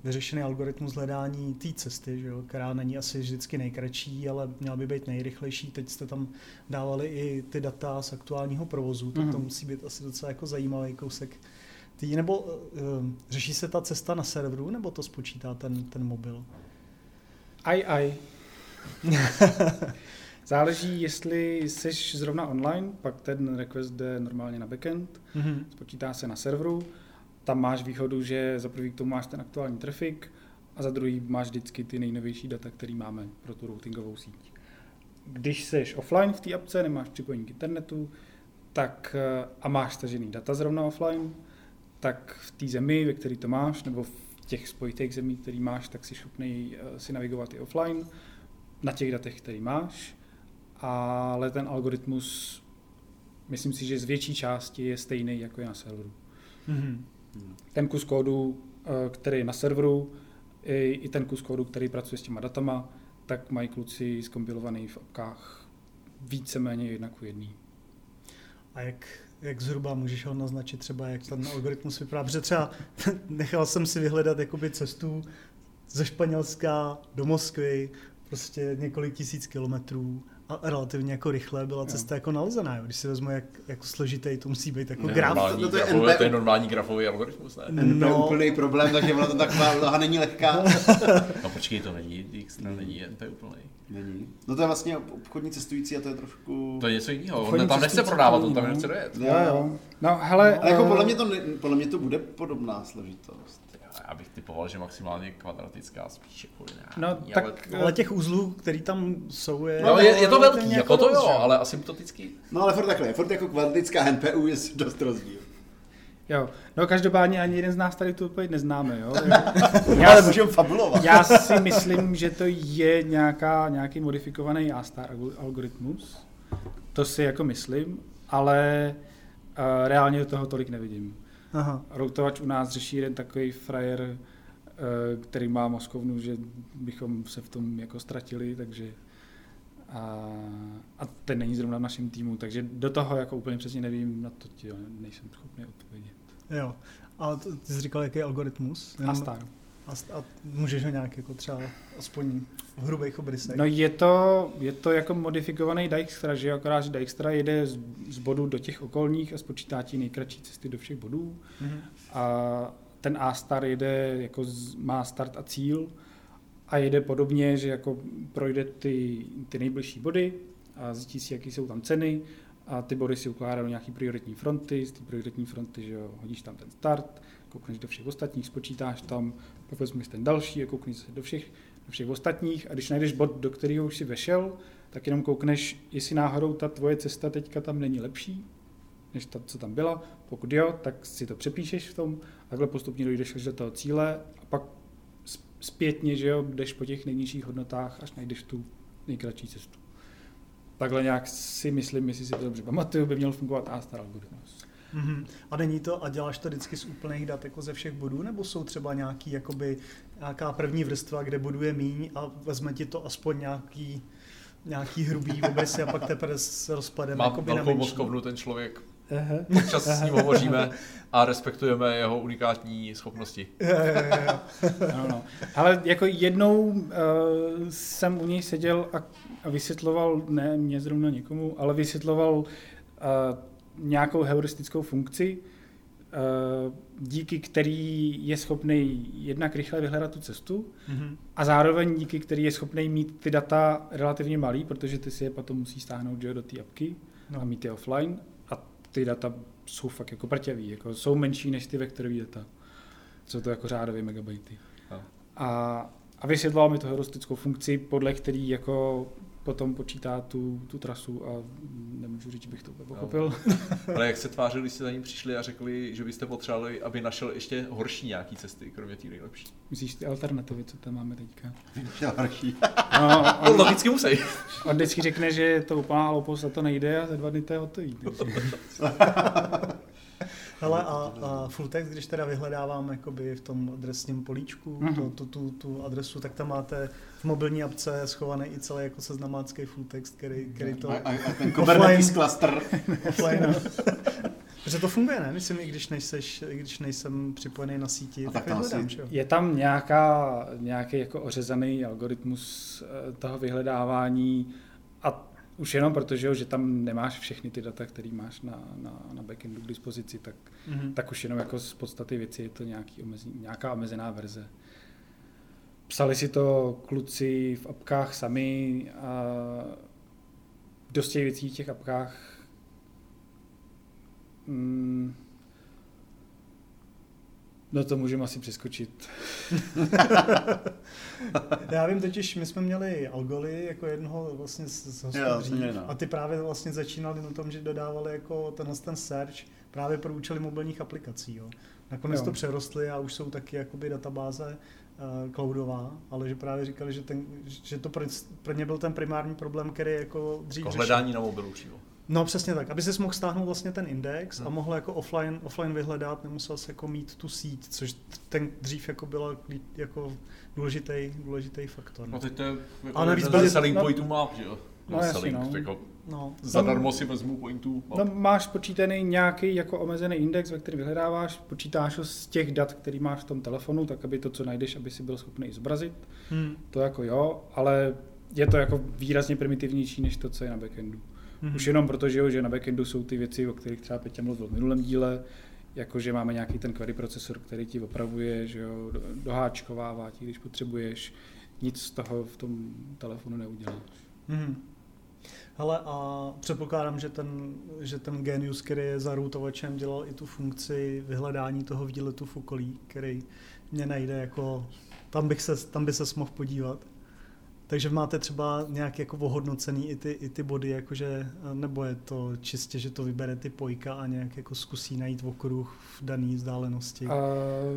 vyřešený algoritmus hledání té cesty, že jo? která není asi vždycky nejkratší, ale měla by být nejrychlejší. Teď jste tam dávali i ty data z aktuálního provozu, tak to
Mhm.
musí být asi docela jako zajímavý kousek Tý, nebo uh, řeší se ta cesta na serveru, nebo to spočítá ten, ten mobil?
Aj, aj. Záleží, jestli jsi zrovna online, pak ten request jde normálně na backend,
Mm-hmm.
spočítá se na serveru, tam máš výhodu, že za prvý k tomu máš ten aktuální trafik a za druhý máš vždycky ty nejnovější data, které máme pro tu routingovou síť. Když jsi offline v té apce, nemáš připojení k internetu, tak eh, a máš stažený data zrovna offline, tak v té zemi, ve které to máš, nebo v těch spojitých zemí, který máš, tak si schopný eh, si navigovat i offline na těch datech, který máš, ale ten algoritmus, myslím si, že z větší části je stejný, jako je na serveru.
Mm-hmm.
Ten kus kódu, eh, který je na serveru, i, i ten kus kódu, který pracuje s těma datama, tak mají kluci zkompilovaný v apkách víceméně jednak u jedný.
A jak, jak zhruba můžeš ho naznačit třeba, jak ten algoritmus vypadá? Protože třeba nechal jsem si vyhledat jakoby cestu ze Španělska do Moskvy, prostě několik tisíc kilometrů relativně jako rychle byla cesta jako nalezená. Jo. Když si vezmu, jak jako složitý to musí být jako
Ne,
graf.
normální
to- to je
grafový,
NP.
to je normální grafový algoritmus, ne?
No.
No.
úplný problém, takže ona to taková úloha není lehká.
No počkej, to není, X není, to je úplný.
Není. No to je vlastně obchodní cestující a to je trošku...
To je něco jiného, on tam nechce
cestující
prodávat,
to
on tam
není,
nechce dojet.
Jo,
Jo. No, hele,
Ale jako
eh,
podle mě, to, ne, podle mě to bude podobná složitost.
Já bych typoval, že maximálně kvadratická spíš jako jiná.
No, tak
Ale těch uzlů, který tam jsou, je...
No, je, je to velký, jako to
dost,
jo, ale asymptotický.
No ale furt takhle, furt jako kvadratická NPU je dost rozdíl.
Jo, no každopádně ani jeden z nás tady tu odpověď neznáme, jo.
Já ale můžeme fabulovat.
Já si myslím, že to je nějaká, nějaký modifikovaný A-star algo- algoritmus. To si jako myslím, ale uh, reálně do toho tolik nevidím.
Aha.
Routovač u nás řeší jeden takový frajer, uh, který má mozkovnu, že bychom se v tom jako ztratili, takže a, a ten není zrovna v našem týmu, takže do toho jako úplně přesně nevím, na to ti nejsem schopný odpovědět.
Jo. A ty jsi říkal, jaký je algoritmus? Jenom-
A-star.
A, a můžeš ho nějak jako třeba aspoň v hrubých obrysech?
No je to, je to jako modifikovaný Dijkstra, že akorát, že Dijkstra jede z, z bodu do těch okolních a spočítá ti nejkratší cesty do všech bodů.
Mhm.
A ten A-star jede, jako z, má start a cíl a jede podobně, že jako projde ty, ty nejbližší body a zjistí si, jaký jsou tam ceny a ty body si ukládá do nějaký prioritní fronty, z té prioritní fronty, že jo, hodíš tam ten start, koukneš do všech ostatních, spočítáš tam, pak vezmeš ten další a koukneš se do všech, do všech ostatních a když najdeš bod, do kterého už si vešel, tak jenom koukneš, jestli náhodou ta tvoje cesta teďka tam není lepší, než ta, co tam byla. Pokud jo, tak si to přepíšeš v tom, takhle postupně dojdeš až do toho cíle a pak zpětně, že jo, jdeš po těch nejnižších hodnotách, až najdeš tu nejkratší cestu. Takhle nějak si myslím, jestli si to dobře pamatuju, by měl fungovat A-star algoritmus.
Mhm. A není to, a děláš to vždycky z úplných dat jako ze všech bodů, nebo jsou třeba nějaký, jakoby, nějaká první vrstva, kde bodů je míň a vezme ti to aspoň nějaký, nějaký hrubý obrysy a pak teprve se rozpademe
Má
jakoby
velkou mozkovnu ten člověk,
Aha.
občas s ním hovoříme a respektujeme jeho unikátní schopnosti.
Jo, jo, jo, jo.
No, no. Ale jako jednou uh, jsem u něj seděl a, a vysvětloval, ne mě zrovna někomu, ale vysvětloval uh, nějakou heuristickou funkci, uh, díky který je schopný jednak rychle vyhledat tu cestu
Mhm.
a zároveň díky který je schopný mít ty data relativně malý, protože ty si je potom musí stáhnout jo, do té apky
No.
a mít je offline ty data jsou fakt jako prťavý, jako jsou menší než ty vektorové data. Jsou to jako řádově megabajty. A, a vysvětloval mi tu heuristickou funkci, podle který jako potom počítá tu, tu trasu a nemůžu říct, že bych to úplně pochopil.
Ale jak se tvářili, když jste za ním přišli a řekli, že byste potřebovali, aby našel ještě horší nějaký cesty, kromě té nejlepší.
Myslíš ty alternativy, co tam máme teďka?
Další.
No,
To
on,
logicky musí.
on vždycky řekne, že je to úplná hloupost a to nejde a za dva dny to je hotový. Takže.
Hele, a, a full text, když teda vyhledávám jakoby v tom adresním políčku
Mhm.
to, tu, tu, tu, adresu, tak tam máte v mobilní apce schovaný i celý jako seznamácký full text, který, který to
A, a, a ten Kubernetes cluster.
offline. Protože to funguje, ne? Myslím, i když, nejseš, i když nejsem připojený na síti,
A
tak
tak tam
vyhledám,
asi-?
Je tam nějaká, nějaký jako ořezaný algoritmus eh, toho vyhledávání a už jenom protože, že tam nemáš všechny ty data, které máš na, na, na backendu k dispozici, tak,
Mhm.
tak už jenom jako z podstaty věci je to nějaký omezení, nějaká omezená verze. Psali si to kluci v apkách sami a dost těch věcí v těch apkách mm, No to můžeme asi přeskočit.
Já vím totiž, my jsme měli Algoly jako jednoho vlastně z, z hostů
Jo,
dřív,
no.
a ty právě vlastně začínali na tom, že dodávali jako tenhle ten search právě pro účely mobilních aplikací. Jo. Nakonec
Jo.
to přerostly a už jsou taky jakoby databáze uh, cloudová, ale že právě říkali, že, ten, že to pro, pro ně byl ten primární problém, který jako dřív
Jako hledání na mobilu přímo.
No přesně tak, aby si mohl stáhnout vlastně ten index a
Hmm.
mohl jako offline, offline vyhledat, nemusel se jako mít tu síť, což ten dřív jako byla jako důležitý, důležitý faktor.
No teď to je jako
A navíc
ze selling
no-
pointů map, že jo?
No, jasně,
selling,
no.
Jako
No,
zadarmo si vezmu pointů.
No, máš počítaný nějaký jako omezený index, ve kterém vyhledáváš, počítáš ho z těch dat, který máš v tom telefonu, tak aby to, co najdeš, aby si byl schopný i zobrazit.
hmm.
To jako jo, ale je to jako výrazně primitivnější než to, co je na backendu.
Hmm.
Už jenom proto, že, jo, že na backendu jsou ty věci, o kterých třeba Peťa mluvil v minulém díle, jako že máme nějaký ten query procesor, který ti opravuje, že jo, do- doháčkovává ti, když potřebuješ, nic z toho v tom telefonu neuděláš.
Mhm. Hele, a předpokládám, že ten, že ten genius, který je za routovačem, dělal i tu funkci vyhledání toho výletu v okolí, který mě najde jako, tam, bych se, tam by se mohl podívat. Takže máte třeba nějak jako ohodnocený i ty, i ty body, jakože, nebo je to čistě, že to vybere ty pojka a nějak jako zkusí najít okruh v dané vzdálenosti.
A,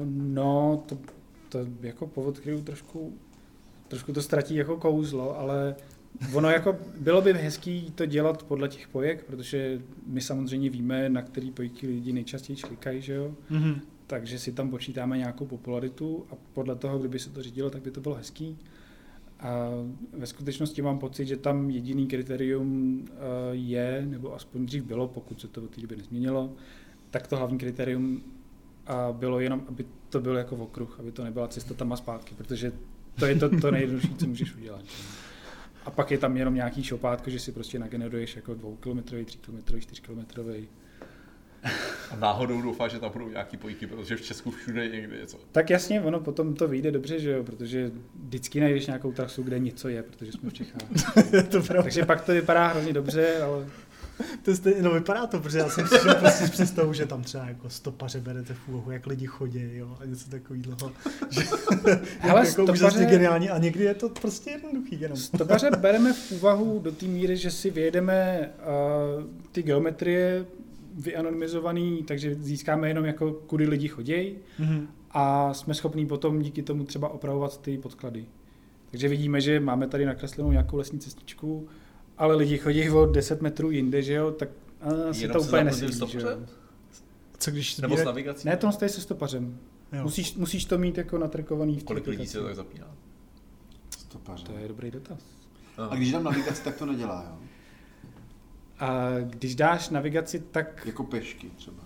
no, to, to jako po odkryju trošku, trošku to ztratí jako kouzlo, ale ono jako bylo by hezký to dělat podle těch pojek, protože my samozřejmě víme, na který pojky lidi nejčastěji klikají, že jo?
Mhm.
takže si tam počítáme nějakou popularitu a podle toho, kdyby se to řídilo, tak by to bylo hezký. A ve skutečnosti mám pocit, že tam jediný kritérium eh, je, nebo aspoň dřív bylo, pokud se to od té doby nezměnilo, tak to hlavní kritérium bylo jenom, aby to bylo jako okruh, aby to nebyla cesta tam a zpátky, protože to je to, to nejjednodušší, co můžeš udělat. A pak je tam jenom nějaký šopátko, že si prostě nageneruješ jako dvoukilometrový, tříkilometrový, čtyřkilometrový.
A náhodou doufám, že tam budou nějaký pojky, protože v Česku všude je někde něco.
Tak jasně, ono potom to vyjde dobře, že jo, protože vždycky najdeš nějakou trasu, kde něco je, protože jsme v Čechách.
to pravda.
Takže pak to vypadá hrozně dobře, ale
To je stejně, no vypadá to, protože já jsem si šel prostě s představou, že tam třeba jako stopaře berete v úvahu, jak lidi chodí, jo, a něco takového. Že,
Hele,
jako
stopaře-
geniální a někdy je to prostě jednoduchý jenom.
stopaře bereme v úvahu do té míry, že si vyjedeme uh, ty geometrie vyanonymizovaný, takže získáme jenom jako kudy lidi chodí
Mhm.
a jsme schopní potom díky tomu třeba opravovat ty podklady. Takže vidíme, že máme tady nakreslenou nějakou lesní cestičku, ale lidi chodí o 10 metrů jinde, že jo, tak uh, se
Jenom
to úplně
stopařem?
Co když
Nebo s navigací?
Ne, to stojí se stopařem.
jo.
Musíš, musíš to mít jako natrkovaný v
Kolik lidí se to tak zapíná?
Stopaře.
To je dobrý dotaz.
A když dám navigaci, tak to nedělá, jo?
A když dáš navigaci, tak...
Jako pešky třeba.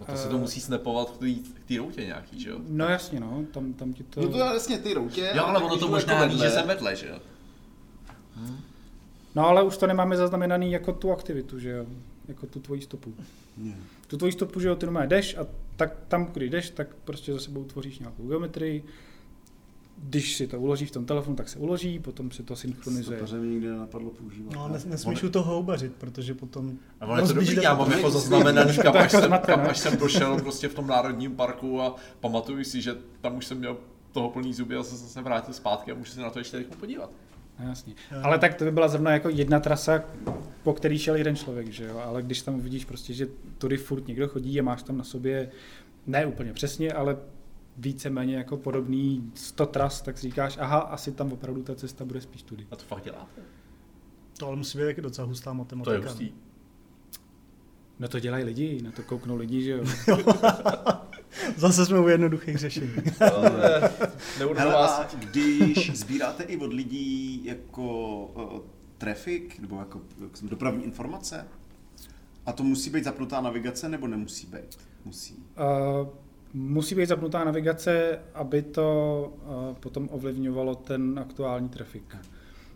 No to se to musí snapovat k té- routě nějaký, že jo?
No jasně, no, tam, tam ti to...
No to je jasně ty routě.
Jo, ale ono to možná
jako
ví, že jsem vedle, že jo?
No ale už to nemáme zaznamenaný jako tu aktivitu, že jo? Jako tu tvoji stopu.
Ne.
Tu tvoji stopu, že jo, ty normálně jdeš a tak tam, když jdeš, tak prostě za sebou tvoříš nějakou geometrii. Když si to uloží v tom telefonu, tak se uloží, potom se to synchronizuje.
Stopaře mi nikdy nenapadlo používat.
No, nes, nesmíš u toho houbařit, protože potom...
A ono je to dobrý, já mám jako zaznamenaný, kam,
To
až jsem, kam až jsem došel prostě v tom národním parku a pamatuju si, že tam už jsem měl toho plný zuby a jsem se vrátil zpátky a můžu se na to ještě rychle podívat.
No, jasně. Ale tak to by byla zrovna jako jedna trasa, po který šel jeden člověk, že jo? Ale když tam vidíš prostě, že tudy furt někdo chodí a máš tam na sobě, ne úplně přesně, ale víceméně jako podobný 100 tras, tak si říkáš, aha, asi tam opravdu ta cesta bude spíš tudy.
A to fakt děláte?
To ale musí být taky docela hustá
To
matematika.
je hustý.
No to dělají lidi, na to kouknou lidi, že jo.
Zase jsme u jednoduchých řešení.
Ale Nebudu
Hele,
vás...
a když sbíráte i od lidí jako uh, trafik, nebo jako, jako dopravní informace, a to musí být zapnutá navigace, nebo nemusí být? Musí.
Uh, musí být zapnutá navigace, aby to uh, potom ovlivňovalo ten aktuální trafik.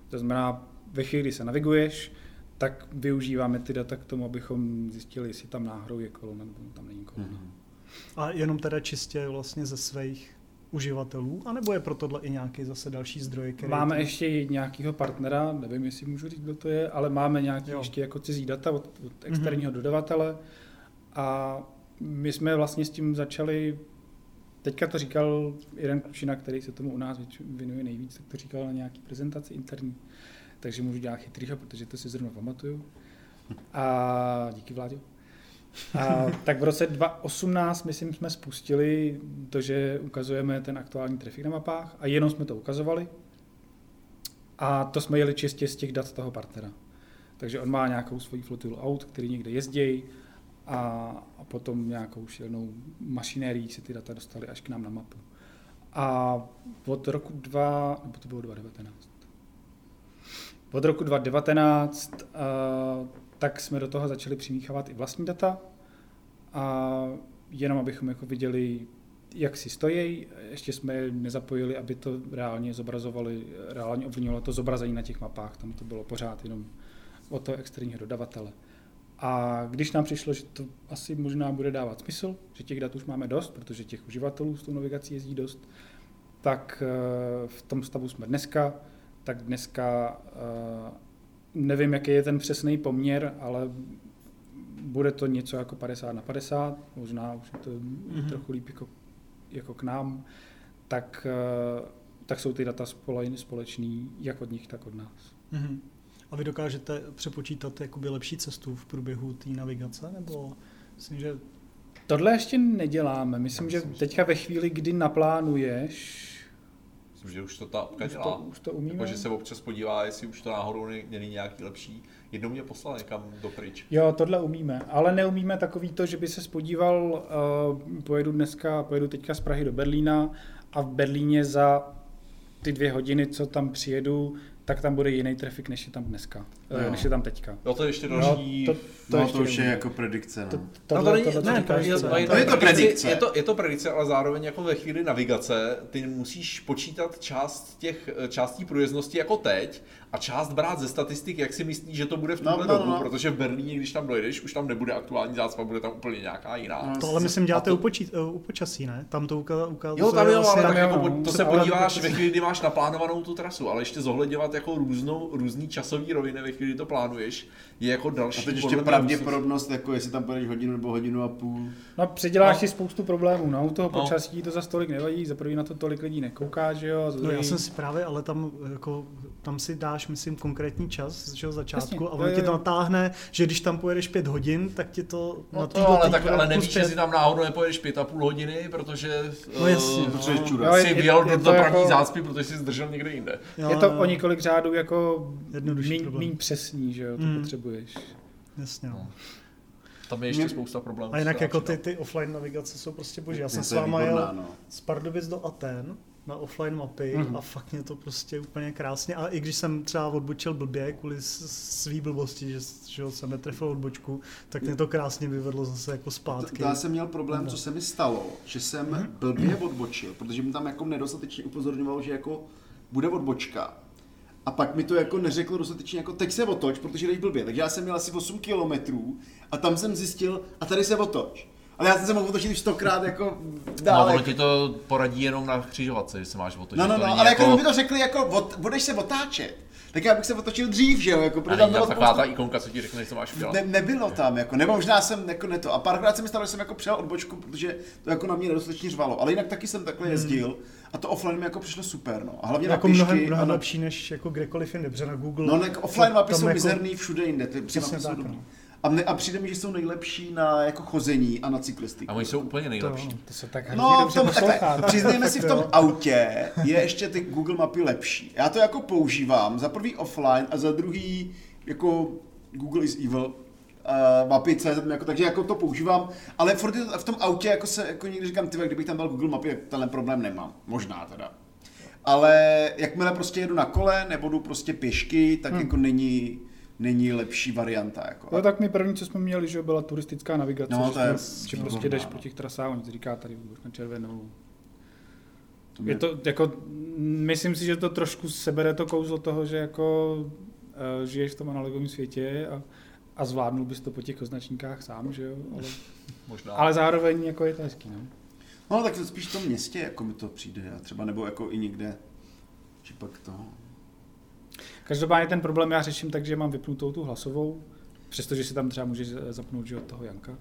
To znamená, ve chvíli, kdy se naviguješ, tak využíváme ty data k tomu, abychom zjistili, jestli tam náhodou je kolona nebo tam není kolona.
Mhm.
A jenom teda čistě vlastně ze svých uživatelů, anebo je pro tohle i nějaký zase další zdroj, který...
Máme ještě nějakého partnera, nevím, jestli můžu říct, kdo to je, ale máme nějaký
Jo.
ještě jako cizí data od, od externího dodavatele a my jsme vlastně s tím začali, teďka to říkal jeden klučina, který se tomu u nás věnuje nejvíc, tak to říkal na nějaký prezentaci interní, takže můžu dělat chytrýho, protože to si zrovna pamatuju. A díky Vláďo. A tak v roce 2018, myslím, jsme spustili to, že ukazujeme ten aktuální trafik na mapách a jenom jsme to ukazovali. A to jsme jeli čistě z těch dat toho partnera. Takže on má nějakou svoji flotilu aut, který někde jezdí a, a potom nějakou šílenou mašinérii se ty data dostaly až k nám na mapu. A od roku 2, nebo to bylo 2019, od roku 2019 uh, tak jsme do toho začali přimíchávat i vlastní data a jenom abychom jako viděli, jak si stojí. Ještě jsme je nezapojili, aby to reálně zobrazovali, reálně ovlivňovalo to zobrazení na těch mapách. Tam to bylo pořád jenom od toho externího dodavatele. A když nám přišlo, že to asi možná bude dávat smysl, že těch dat už máme dost, protože těch uživatelů s tou navigací jezdí dost, tak eh, v tom stavu jsme dneska, tak dneska eh, nevím, jaký je ten přesný poměr, ale bude to něco jako 50 na 50, možná už je to mm-hmm. trochu líp jako, jako k nám, tak, eh, tak jsou ty data společný jak od nich, tak od nás.
Mm-hmm. A vy dokážete přepočítat jakoby lepší cestu v průběhu té navigace, nebo myslím, že...
Tohle ještě neděláme. Myslím, že teďka ve chvíli, kdy naplánuješ,
Myslím, že už to ta apka
už to,
dělá.
už to umíme.
Jako, že se občas podívá, jestli už to náhodou není nějaký lepší. Jednou mě poslal někam do pryč.
Jo, tohle umíme, ale neumíme takový to, že by se spodíval, uh, pojedu dneska, pojedu teďka z Prahy do Berlína a v Berlíně za ty dvě hodiny, co tam přijedu, tak tam bude jiný trafik, než je tam dneska,
Jo.
jo. než je tam teďka.
Jo, to je ještě další...
No, to,
To, no,
ještě
to už je jako predikce. No.
To,
No, to není,
tohle, co
ne,
říkáš,
je,
co-
to, je, to,
To je to predikce.
Je to, je to predikce, ale zároveň jako ve chvíli navigace ty musíš počítat část těch částí průjezdnosti jako teď a část brát ze statistik, jak si myslíš, že to bude v
No,
tuhle
no,
dobu,
no.
protože v Berlíně, když tam dojdeš, už tam nebude aktuální zácpa, bude tam úplně nějaká jiná.
No,
To ale myslím děláte
A
u,
to-
počít, u počasí, ne? Tam to uka- ukazuje
Jo, tam jo, ale
tam
tak jako,
no.
to se podíváš ve chvíli, kdy máš naplánovanou tu trasu, ale ještě zohledňovat jako různou, různý časový roviny ve chvíli, kdy to plánuješ, je jako další
A teď ještě pravděpodobnost, jako jestli tam pojedeš hodinu nebo hodinu a půl.
No, předěláš
No.
si spoustu problémů, no, u toho
No.
počasí to za stolik nevadí, za první na to tolik lidí nekouká, že jo,
No já jsem si právě, ale tam, jako, tam si dáš, myslím, konkrétní čas, že jo, začátku
Jasně,
a ono
jo, jo,
to natáhne, že když tam pojedeš pět hodin, tak ti to
No
na
to, ale, tak, ale nevíš,
pět-
jestli tam náhodou nepojedeš pět a půl hodiny, protože
No jasně, no.
Protože čura.
Jo,
jsi
je
do
to
dopravní
jako-
zácpy, protože jsi zdržel někde jinde.
Jo,
Je to o několik řádů jako míň, míň přesný, že jo, to
Mm.
potřebuješ.
Jasně, no.
Tam je ještě
Mě-
spousta problémů.
A jinak jako ty,
přidat.
ty offline navigace jsou prostě boží. Já jsem s váma jel
no.
z Pardubic do Aten na offline mapy
Mhm.
a fakt mě to prostě úplně krásně. A i když jsem třeba odbočil blbě kvůli svý blbosti, že, že jsem netrefil odbočku, tak mě to krásně vyvedlo zase jako zpátky.
já jsem měl problém,
No.
co se mi stalo, že jsem blbě odbočil, protože mi tam jako nedostatečně upozorňoval, že jako bude odbočka. A pak mi to jako neřeklo dostatečně, jako teď se otoč, protože jdeš blbě. Takže já jsem měl asi 8 kilometrů a tam jsem zjistil, a tady se otoč. Ale já jsem se mohl otočit už stokrát jako
No,
dále.
ono ti to poradí jenom na křižovatce, že se máš otočit.
No, no,
to
no,
není
ale jako, by to řekli, jako od, budeš se otáčet. Tak já bych se otočil dřív, že jo, jako, protože tam bylo
taková ta
spoustu...
ikonka, co ti řekne, co máš udělat.
Ne, nebylo tam, jako, nebo možná jsem jako neto. A párkrát se mi stalo, že jsem jako přijel odbočku, protože to jako na mě nedostatečně řvalo. Ale jinak taky jsem takhle jezdil a to offline mi jako přišlo super, no. A hlavně
jako
na pěšky.
mnohem, mnohem
a na,
lepší než jako kdekoliv jinde, protože na Google.
no, ne, offline mapy jsou
jako-
mizerný všude jinde, ty
Přesně
mapy jsou
tak,
dobrý.
no.
A, mne, a přijde mi, že jsou nejlepší na jako chození a na cyklistiku.
A oni jsou úplně
To,
nejlepší.
no.
To se tak
No, v
dobře
tom, takhle, přiznejme si, v tom autě je ještě ty Google mapy lepší. Já to jako používám, za prvý offline a za druhý jako Google is evil, uh, mapy CZ, jako, takže jako to používám, ale furt je to- v tom autě jako se jako někdy říkám, ty, kdybych tam dal Google mapy, tak tenhle problém nemám. Možná teda. Ale jakmile prostě jedu na kole nebo jdu prostě pěšky, tak
Hmm.
jako není, není lepší varianta. Jako.
No tak my první, co jsme měli, že byla turistická navigace,
No,
že,
to je
že prostě jdeš po těch trasách, on říká tady na červenou.
To mě-
Je to jako, myslím si, že to trošku sebere to kouzlo toho, že jako uh, žiješ v tom analogovém světě a, a zvládnul bys to po těch označníkách sám, že jo, ale,
Možná.
ale zároveň jako je to hezký, no.
No tak to spíš v tom městě, jako mi to přijde, a třeba nebo jako i někde, že pak to...
Každopádně ten problém já řeším tak, že mám vypnutou tu hlasovou, přestože si tam třeba můžeš zapnout, že od toho Janka.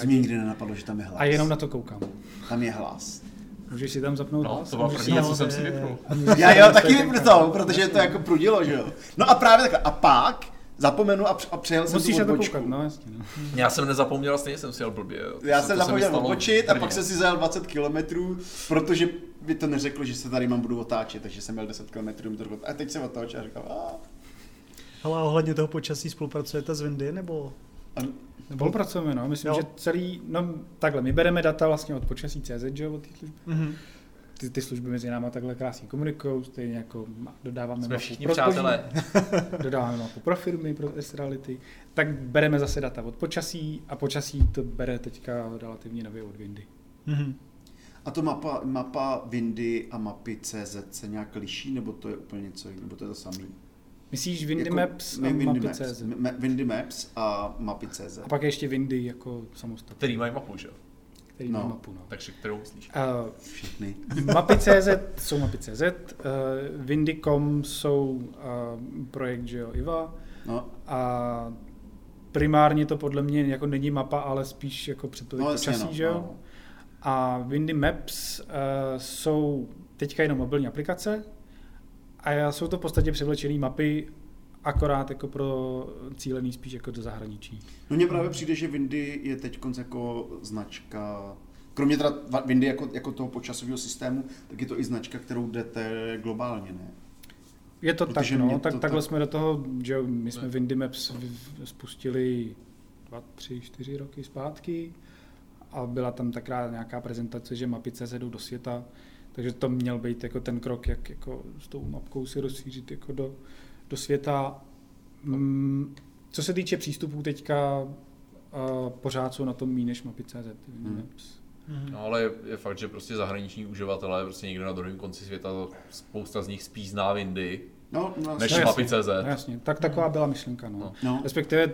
To mě nikdy nenapadlo, že tam je hlas.
A jenom na to koukám.
Tam je hlas.
Můžeš si tam zapnout
No,
hlas.
to
můžeš
první, co jsem si vypnul.
Já jo, taky vypnutou, protože to jako prudilo, že jo. No a právě takhle. A pak zapomenu a, a přejel jsem
Musíš
tu
to
odbočku.
koukat, no jasně. No.
Já jsem nezapomněl, a stejně jsem si jel blbě. jo.
Já
To
jsem
se mi
zapomněl odbočit a pak jsem si zajel 20 km, protože by to neřeklo, že se tady mám budu otáčet, takže jsem měl 10 km a teď se otáčel a říkal, a,
Ale ohledně toho počasí spolupracujete s Windy, nebo?
a
nebo...
Spolupracujeme, no. Myslím,
Jo.
že celý, no takhle, my bereme data vlastně od počasí CZ, že jo, od té služby.
Mhm.
Ty, ty služby mezi náma takhle krásně komunikují, stejně jako dodáváme
Jsme
mapu
všichni
pro
přátelé.
dodáváme mapu pro firmy, pro S-Reality, tak bereme zase data od počasí a počasí to bere teďka relativně nově od Windy.
Mhm.
A to mapa, mapa Windy a mapy CZ se nějak liší, nebo to je úplně něco jiného, nebo to je to samé?
Myslíš Windy
Jako
Maps a
Windy
mapy
Maps,
CZ?
Windy Maps a mapy CZ.
A pak je ještě Windy jako samostatný,
Který mají mapu, že jo?
Který
No.
má mapu. No.
Takže kterou myslíš?
Uh,
Všechny.
mapy CZ jsou mapy CZ, uh, Windy.com jsou uh, projekt, že jo, IVA,
No,
A primárně to podle mě jako není mapa, ale spíš jako předpověď
no
počasí,
no,
že jo?
no.
A Windy Maps uh, jsou teďka jenom mobilní aplikace a jsou to v podstatě převlečené mapy, akorát jako pro cílený spíš jako do zahraničí.
No mně právě přijde, že Windy je teď jako značka, kromě teda Windy jako, jako toho počasového systému, tak je to i značka, kterou jdete globálně, ne?
Je to
Protože
tak, no, tak,
to
takhle
tak-
jsme do toho, že my jsme Windy Maps spustili dva, tři, čtyři roky zpátky a byla tam takrát nějaká prezentace, že mapy CZ jdou do světa, takže to měl být jako ten krok, jak jako s tou mapkou si rozšířit jako do, do světa. Mm, co se týče přístupů teďka, uh, pořád jsou na tom méně než mapy CZ. Windy
Hmm.
Mhm.
No ale je, je fakt, že prostě zahraniční uživatelé, prostě někde na druhém konci světa, spousta z nich spíš zná Windy,
No, no,
než
No,
mapy
jasně.
CZ.
No, jasně, tak taková byla myšlenka. No.
No.
no.
Respektive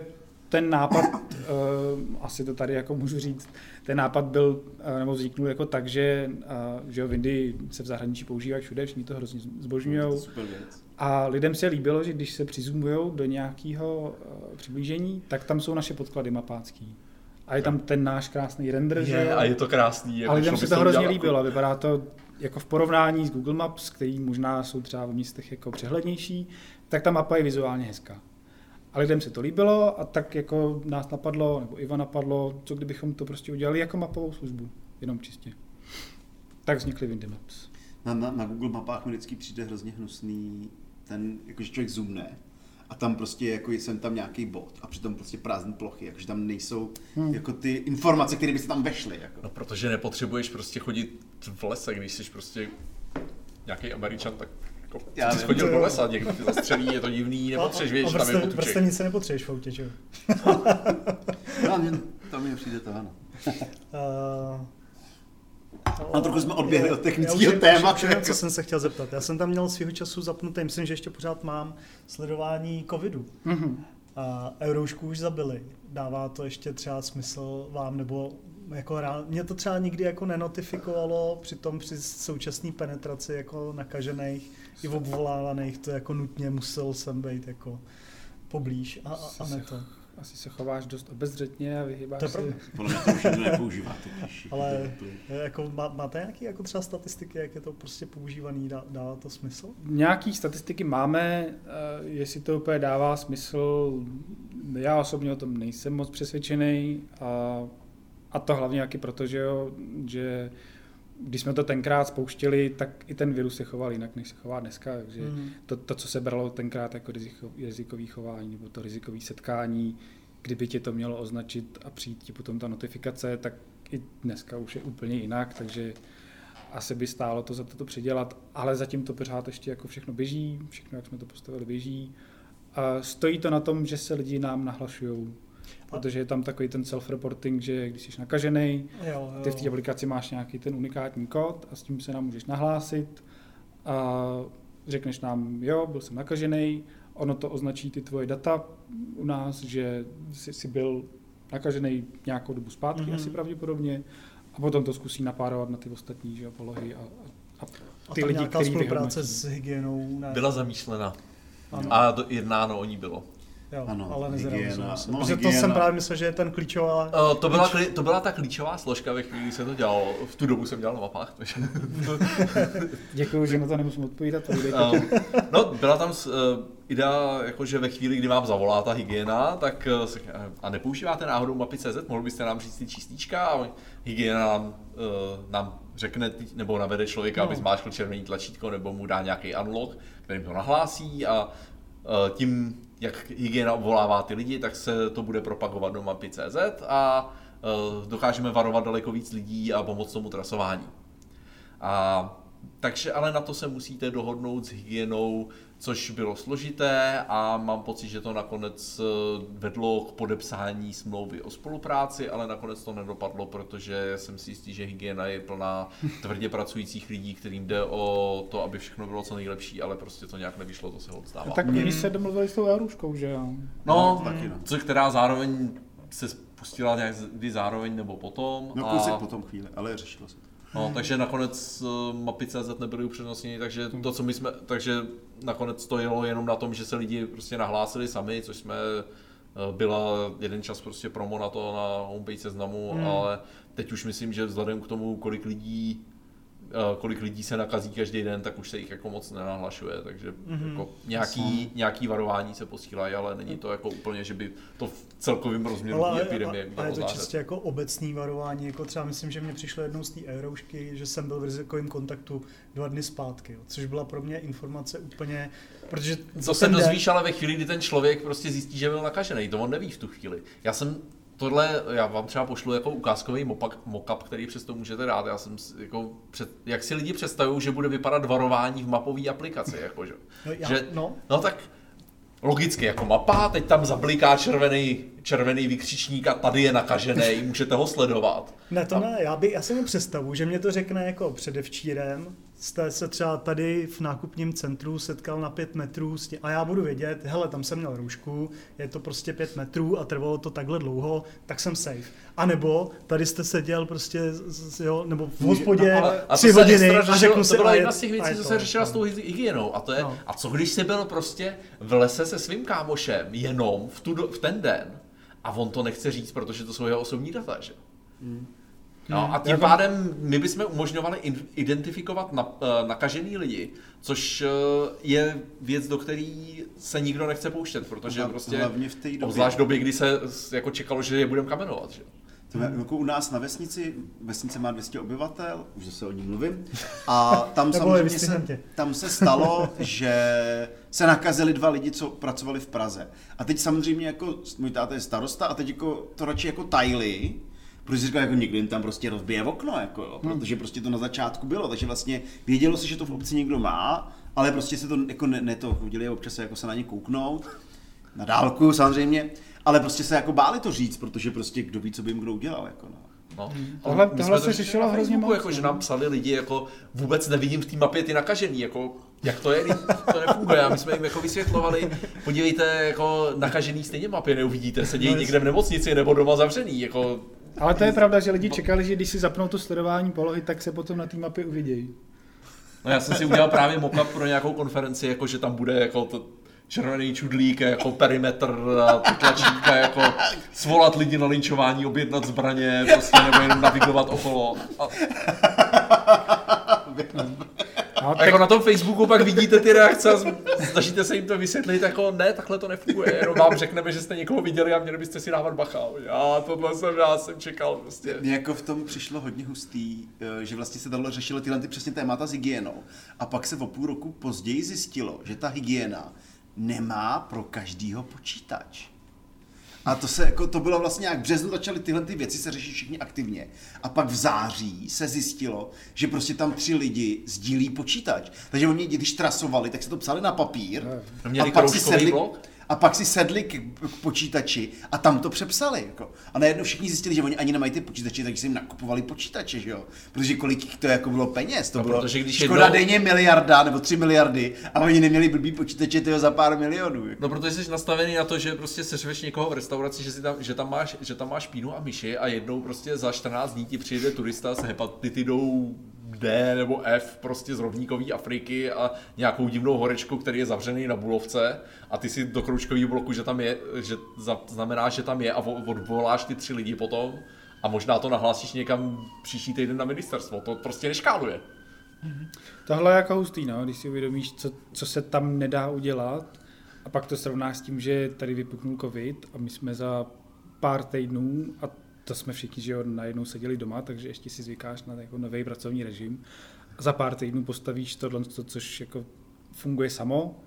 ten nápad, uh, asi to tady jako můžu říct, ten nápad byl, uh, nebo vzniknul jako tak, že, uh, že jo, Windy se v zahraničí používají všude, všichni to hrozně zbožňují.
super věc.
A lidem se líbilo, že když se přizumujou do nějakého uh, přiblížení, tak tam jsou naše podklady mapácký. A je tam ten náš krásný render, že
Je,
jo?
a je to krásný.
A
Jako
lidem
šlo
se to hrozně líbilo. Vypadá to jako v porovnání s Google Maps, který možná jsou třeba v místech jako přehlednější, tak ta mapa je vizuálně hezká. A lidem se to líbilo a tak jako nás napadlo, nebo Iva napadlo, co kdybychom to prostě udělali jako mapovou službu, jenom čistě. Tak vznikly Windy Maps.
Na, na, na Google mapách mi vždycky přijde hrozně hnusný ten, jakože člověk zoomne a tam prostě jako jsem tam nějaký bod a přitom prostě prázdné plochy, jakože tam nejsou
Hmm.
jako ty informace, které by se tam vešly. Jako.
No protože nepotřebuješ prostě chodit v lese, když jsi prostě nějaký Američan, tak jako
Já vím.
chodil do lesa, někdo tě zastřelí, je to divný, nepotřebuješ vědět, že tam je
vrstev-
potůček.
vrstevnice nepotřebuješ v autě, že jo?
No, mě, to mi přijde to, ano.
Uh,
A trochu jsme odběhli od technického tématu.
vím, co jsem se chtěl zeptat. Já jsem tam měl svého času zapnutý, myslím, že ještě pořád mám, sledování covidu.
Mhm.
A Euroušku už zabili. Dává to ještě třeba smysl vám, nebo jako rá... mě to třeba nikdy jako nenotifikovalo, přitom při současné penetraci jako nakažených i obvolávaných, to jako nutně musel jsem být jako poblíž a, a, a ne to.
Asi se chováš dost obezřetně a vyhýbáš
To je
se.
Podle mě to už nikdo nepoužívá totiž.
Ale jako má, máte nějaké jako třeba statistiky, jak je to prostě používaný, dá, dává to smysl?
Nějaký statistiky máme, eh, jestli to úplně dává smysl, já osobně o tom nejsem moc přesvědčený a, a to hlavně taky proto, že, jo, že když jsme to tenkrát spouštěli, tak i ten virus se choval jinak, než se chová dneska, takže
Hmm.
to, to co se bralo tenkrát jako riziko, rizikový chování nebo to rizikový setkání, kdyby tě to mělo označit a přijít ti potom ta notifikace, tak i dneska už je úplně jinak, takže asi by stálo to za to, to předělat, ale zatím to pořád ještě jako všechno běží, všechno, jak jsme to postavili, běží. A stojí to na tom, že se lidi nám nahlašují, protože je tam takový ten self-reporting, že když jsi nakažený,
Jo, jo.
ty v té aplikaci máš nějaký ten unikátní kód a s tím se nám můžeš nahlásit a řekneš nám, jo, byl jsem nakažený, ono to označí ty tvoje data u nás, že jsi, jsi byl nakažený nějakou dobu zpátky,
Mhm.
mm-hmm. asi pravděpodobně, a potom to zkusí napárovat na ty ostatní že, polohy a, a, a
a
ty
tam
lidi,
nějaká
který
spolupráce s hygienou? Ne.
Byla zamýšlena.
Ano.
A do, jednáno o ní bylo.
Jo,
Ano,
ale
hygiena.
se.
No,
Protože to jsem právě myslel, že je ten klíčová...
Uh, to, byla, to byla ta klíčová složka ve chvíli, kdy se to dělalo. V tu dobu jsem dělal na mapách. Takže...
Děkuji, že na to nemusím odpovídat. povídej.
Um, no, byla tam, eh, idea, jakože ve chvíli, kdy vám zavolá ta hygiena, tak se- a nepoužíváte náhodou mapy CZ, mohl byste nám říct ty číslička a hygiena nám, uh, nám řekne, nebo navede člověka,
No.
aby zmáčkl červený tlačítko, nebo mu dá nějaký unlock, kterým to nahlásí a uh, tím, jak hygiena obvolává ty lidi, tak se to bude propagovat do mapy CZ a uh, dokážeme varovat daleko víc lidí a pomoct tomu trasování. A takže ale na to se musíte dohodnout s hygienou, což bylo složité a mám pocit, že to nakonec eh, vedlo k podepsání smlouvy o spolupráci, ale nakonec to nedopadlo, protože jsem si jistý, že hygiena je plná tvrdě pracujících lidí, kterým jde o to, aby všechno bylo co nejlepší, ale prostě to nějak nevyšlo, to se odstává.
Tak oni se domluvili s tou Euruškou, že jo?
No,
taky no.
co, která zároveň se spustila nějak zároveň nebo potom.
No kousek po tom chvíli, ale řešilo se to.
No, takže nakonec uh, mapy CZ nebyly upřednostněny, takže to, co my jsme, takže nakonec to jelo jenom na tom, že se lidi prostě nahlásili sami, což jsme, uh, byla jeden čas prostě promo na to na homepage seznamu, hmm. ale teď už myslím, že vzhledem k tomu, kolik lidí kolik lidí se nakazí každý den, tak už se jich jako moc nenahlašuje, takže mm-hmm. jako nějaký, nějaký varování se posílají, ale není to jako úplně, že by to v celkovém rozměru
Ale,
epidemie
ale
mělo
je to
zářet.
čistě jako obecný varování, jako třeba myslím, že mě přišlo jednou z té Euroušky, že jsem byl v rizikovém kontaktu dva dny zpátky, jo, což byla pro mě informace úplně, protože
Co se dozvíš, ale ve chvíli, kdy ten člověk prostě zjistí, že byl nakažený, to on neví v tu chvíli. Já jsem tohle, já vám třeba pošlu jako ukázkový mopak- mockup, který přesto můžete dát. Já jsem jako před, jak si lidi představují, že bude vypadat varování v mapové aplikaci, jako, že,
No, já-
že,
no.
no tak logicky jako mapa, teď tam zabliká červený, červený vykřičník a tady je nakažený, můžete ho sledovat.
Ne, to
A-
ne, já, by, já si mi představu, že mě to řekne jako předevčírem, jste se třeba tady v nákupním centru setkal na pět metrů s tím, a já budu vědět, hele, tam jsem měl roušku, je to prostě pět metrů a trvalo to takhle dlouho, tak jsem safe. A nebo tady jste seděl prostě, z- z- jo, nebo v hospodě
No, ale- a
tři
se
hodiny a
řešilo-
řeknu
to
si,
byla
a je-
jedna z těch
a
věcí, co se řešila s tou hy- hygienou. A to je,
No.
a co když jsi byl prostě v lese se svým kámošem jenom v, tu, v ten den a on to nechce říct, protože to jsou jeho osobní data, že? No a tím
Jako-
pádem my bychom umožňovali identifikovat na, eh, nakažený lidi, což eh, je věc, do které se nikdo nechce pouštět, protože
Hla-
prostě
hlavně v té době.
obzvlášť v době, kdy se jako čekalo, že je budeme kamenovat, že?
To je, jako u nás na vesnici, vesnice má 200 obyvatel, už zase o ní mluvím, a tam samozřejmě se, tam se stalo, že se nakazili dva lidi, co pracovali v Praze. A teď samozřejmě jako, můj táta je starosta a teď jako to radši jako tajli, protože si říkal, jako někdo jim tam prostě rozbije okno, jako, jo, protože prostě to na začátku bylo, takže vlastně vědělo se, že to v obci někdo má, ale prostě se to jako ne, ne to chodili občas se jako se na ně kouknout, na dálku samozřejmě, ale prostě se jako báli to říct, protože prostě kdo ví, co by jim kdo udělal, jako no.
No.
Tohle-
My jsme
tohle
to
se řešilo hrozně moc,
Jako, že
no.
nám psali lidi, jako vůbec nevidím v té mapě ty nakažený, jako jak to je, to nefunguje. A my jsme jim jako vysvětlovali, podívejte, jako nakažený stejně mapě neuvidíte, sedějí
No,
někde v nemocnici nebo doma zavřený, jako
Ale to je pravda, že lidi čekali, že když si zapnou to sledování polohy, tak se potom na té mapě uvidějí.
No já jsem si udělal právě mock pro nějakou konferenci, jako že tam bude jako to červený čudlík, jako perimetr tlačítka, jako svolat lidi na linčování, objednat zbraně, prostě nebo jenom navigovat okolo. A,
No,
tak... Jako na tom Facebooku pak vidíte ty reakce a snažíte se jim to vysvětlit, jako ne, takhle to nefunguje, jenom vám řekneme, že jste někoho viděli a měli byste si dávat bacha. Já tohle jsem, já jsem čekal prostě.
Mně jako v tom přišlo hodně hustý, eh, že vlastně se tohle řešilo tyhle ty přesně témata s hygienou. A pak se o půl roku později zjistilo, že ta hygiena nemá pro každýho počítač. A to se jako, to bylo vlastně jak v březnu začaly tyhle ty věci se řešit všichni aktivně. A pak v září se zjistilo, že prostě tam tři lidi sdílí počítač. Takže oni, když trasovali, tak se to psali na papír.
No, měli
a pak si sedli,
blok?
A pak si sedli k, k počítači a tam to přepsali. Jako. A najednou všichni zjistili, že oni ani nemají ty počítače, takže si jim nakupovali počítače, že jo? Protože kolik to jako bylo peněz, to
No,
bylo
protože když
škoda
jednou-
denně miliarda nebo tři miliardy a oni neměli blbý počítače tyho za pár milionů. Jako.
No, protože jsi nastavený na to, že prostě seřveš někoho v restauraci, že, si tam, že, tam máš, že tam máš pínu a myši a jednou prostě za 14 dní ti přijde turista s hepatitidou D nebo F prostě z rovníkové Afriky a nějakou divnou horečku, který je zavřený na Bulovce a ty si do kroužkového bloku, že tam je, že znamená, že tam je a vo- odvoláš ty tři lidi potom a možná to nahlásíš někam příští týden na ministerstvo. To prostě neškáluje.
Tohle je jako hustý, no, když si uvědomíš, co, co se tam nedá udělat. A pak to srovnáš s tím, že tady vypuknul covid a my jsme za pár týdnů, a to jsme všichni, že jo, najednou seděli doma, takže ještě si zvykáš na jako nový pracovní režim. A za pár týdnů postavíš tohle, to, což jako funguje samo,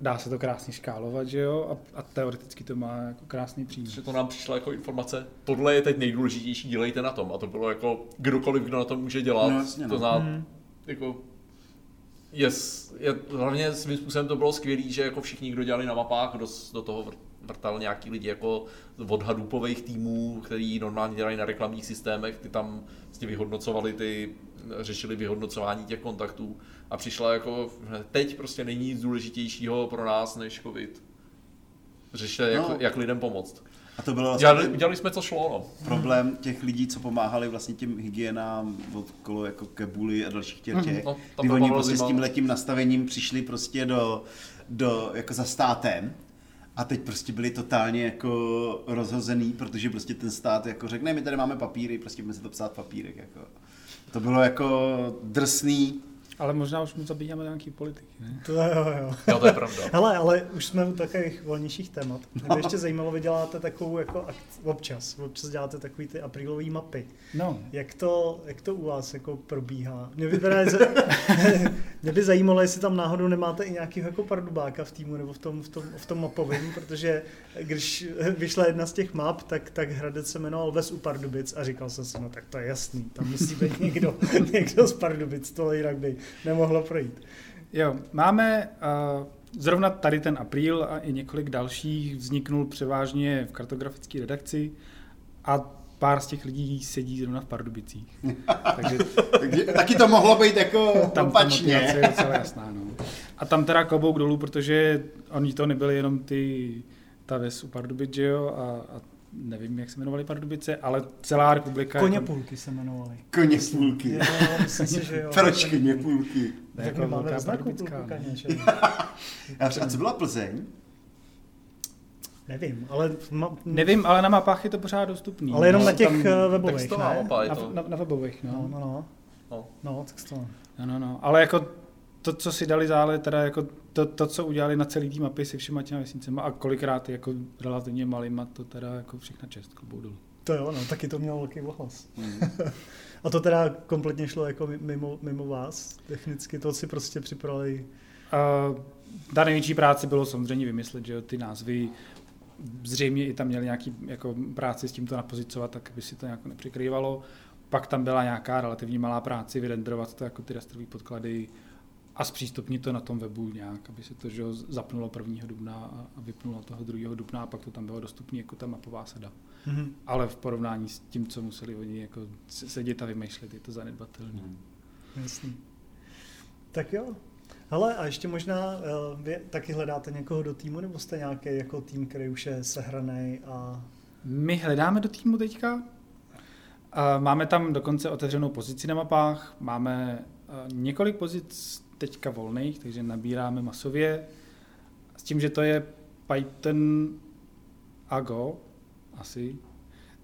dá se to krásně škálovat, že jo, a, a teoreticky to má jako krásný přínos.
To nám přišla jako informace, tohle je teď nejdůležitější, dělejte na tom. A to bylo jako kdokoliv, kdo na tom může dělat,
No, jasně,
to
no.
zná,
Mhm.
jako Yes, je, hlavně svým způsobem to bylo skvělé, že jako všichni, kdo dělali na mapách, kdo s- do toho vr- vrtal nějaký lidi jako od hadoopových týmů, který normálně dělají na reklamních systémech, ty tam vlastně vyhodnocovali ty, řešili vyhodnocování těch kontaktů a přišla jako, teď prostě není nic důležitějšího pro nás než covid. Řešte, jak,
No.
jak lidem pomoct.
A to bylo vlastně
Dělali, dělali jsme, co šlo, no.
problém těch lidí, co pomáhali vlastně těm hygienám od kolo jako Kebuli a dalších těch, těch
no,
kdy oni prostě s tím letím nastavením přišli prostě do, do, jako za státem a teď prostě byli totálně jako rozhozený, protože prostě ten stát jako řekne, "Ne, my tady máme papíry, prostě budeme si to psát papírek, jako. To bylo jako drsný,
Ale možná už mu zabíjáme nějaký politiky, ne?
To jo, jo.
Jo, to je pravda.
Hele, ale už jsme u takových volnějších témat. Mě by ještě zajímalo, vy děláte takovou jako akci, občas, občas děláte takový ty aprílové mapy.
No,
Jak to, jak to u vás jako probíhá? Mě by, teda, mě by zajímalo, jestli tam náhodou nemáte i nějakého jako pardubáka v týmu nebo v tom, v tom, v tom mapovém, protože když vyšla jedna z těch map, tak, tak Hradec se jmenoval Ves u Pardubic a říkal jsem si, no tak to je jasný, tam musí být někdo, někdo z Pardubic, to jinak by nemohlo projít.
Jo, máme uh, zrovna tady ten apríl a i několik dalších vzniknul převážně v kartografické redakci a pár z těch lidí sedí zrovna v Pardubicích. Takže
takže taky to mohlo být jako
tam ta
opačně.
motivace je docela jasná. No. A tam teda klobouk dolů, protože oni to nebyli jenom ty, ta ves u Pardubic, že jo, a, a nevím, jak se jmenovali Pardubice, ale celá republika.
Koně
jako,
půlky se jmenovali.
Koně půlky.
Jo, myslím si, že jo.
Proč koně půlky?
Tak
jako velká
v znaku
pardubická,
půlku kaně, že?
A a co byla Plzeň?
Nevím, ale, ma,
Nevím, ale na mapách je to pořád dostupný.
ale jenom
No,
na těch
tam-
tam, webových,
Textová
ne?
mapa je
na,
to.
na, na webových,
No,
no.
no, no.
No.
No, tak to.
no, no, no. Ale jako to, co si dali zále, teda jako to, to, co udělali na celý tým mapy se všema těma vesnicema a kolikrát jako relativně malýma, to teda jako všechna čest, klobouk dolů.
To jo, no, taky to mělo velký ohlas.
Hmm.
A to teda kompletně šlo jako mi- mimo, mimo vás, technicky, to si prostě připravili.
Uh, ta největší práce bylo samozřejmě vymyslet, že jo, ty názvy zřejmě i tam měli nějaký jako práci s tím to napozicovat, tak aby si to nějak nepřekrývalo. Pak tam byla nějaká relativně malá práce vyrenderovat to jako ty rastrové podklady a zpřístupnit to na tom webu nějak, aby se to že jo, zapnulo 1. dubna a- a vypnulo toho 2. dubna a pak to tam bylo dostupné jako ta mapová sada.
Mhm.
Ale v porovnání s tím, co museli oni jako se- sedět a vymýšlet, je to zanedbatelné.
Hmm.
Jasný. Tak jo. Hele, a ještě možná uh, vy taky hledáte někoho do týmu, nebo jste nějaký jako tým, který už je sehraný a...
My hledáme do týmu teďka. A Máme tam dokonce otevřenou pozici na mapách, máme eh, několik pozic teďka volných, takže nabíráme masově. S tím, že to je Python a Go, asi.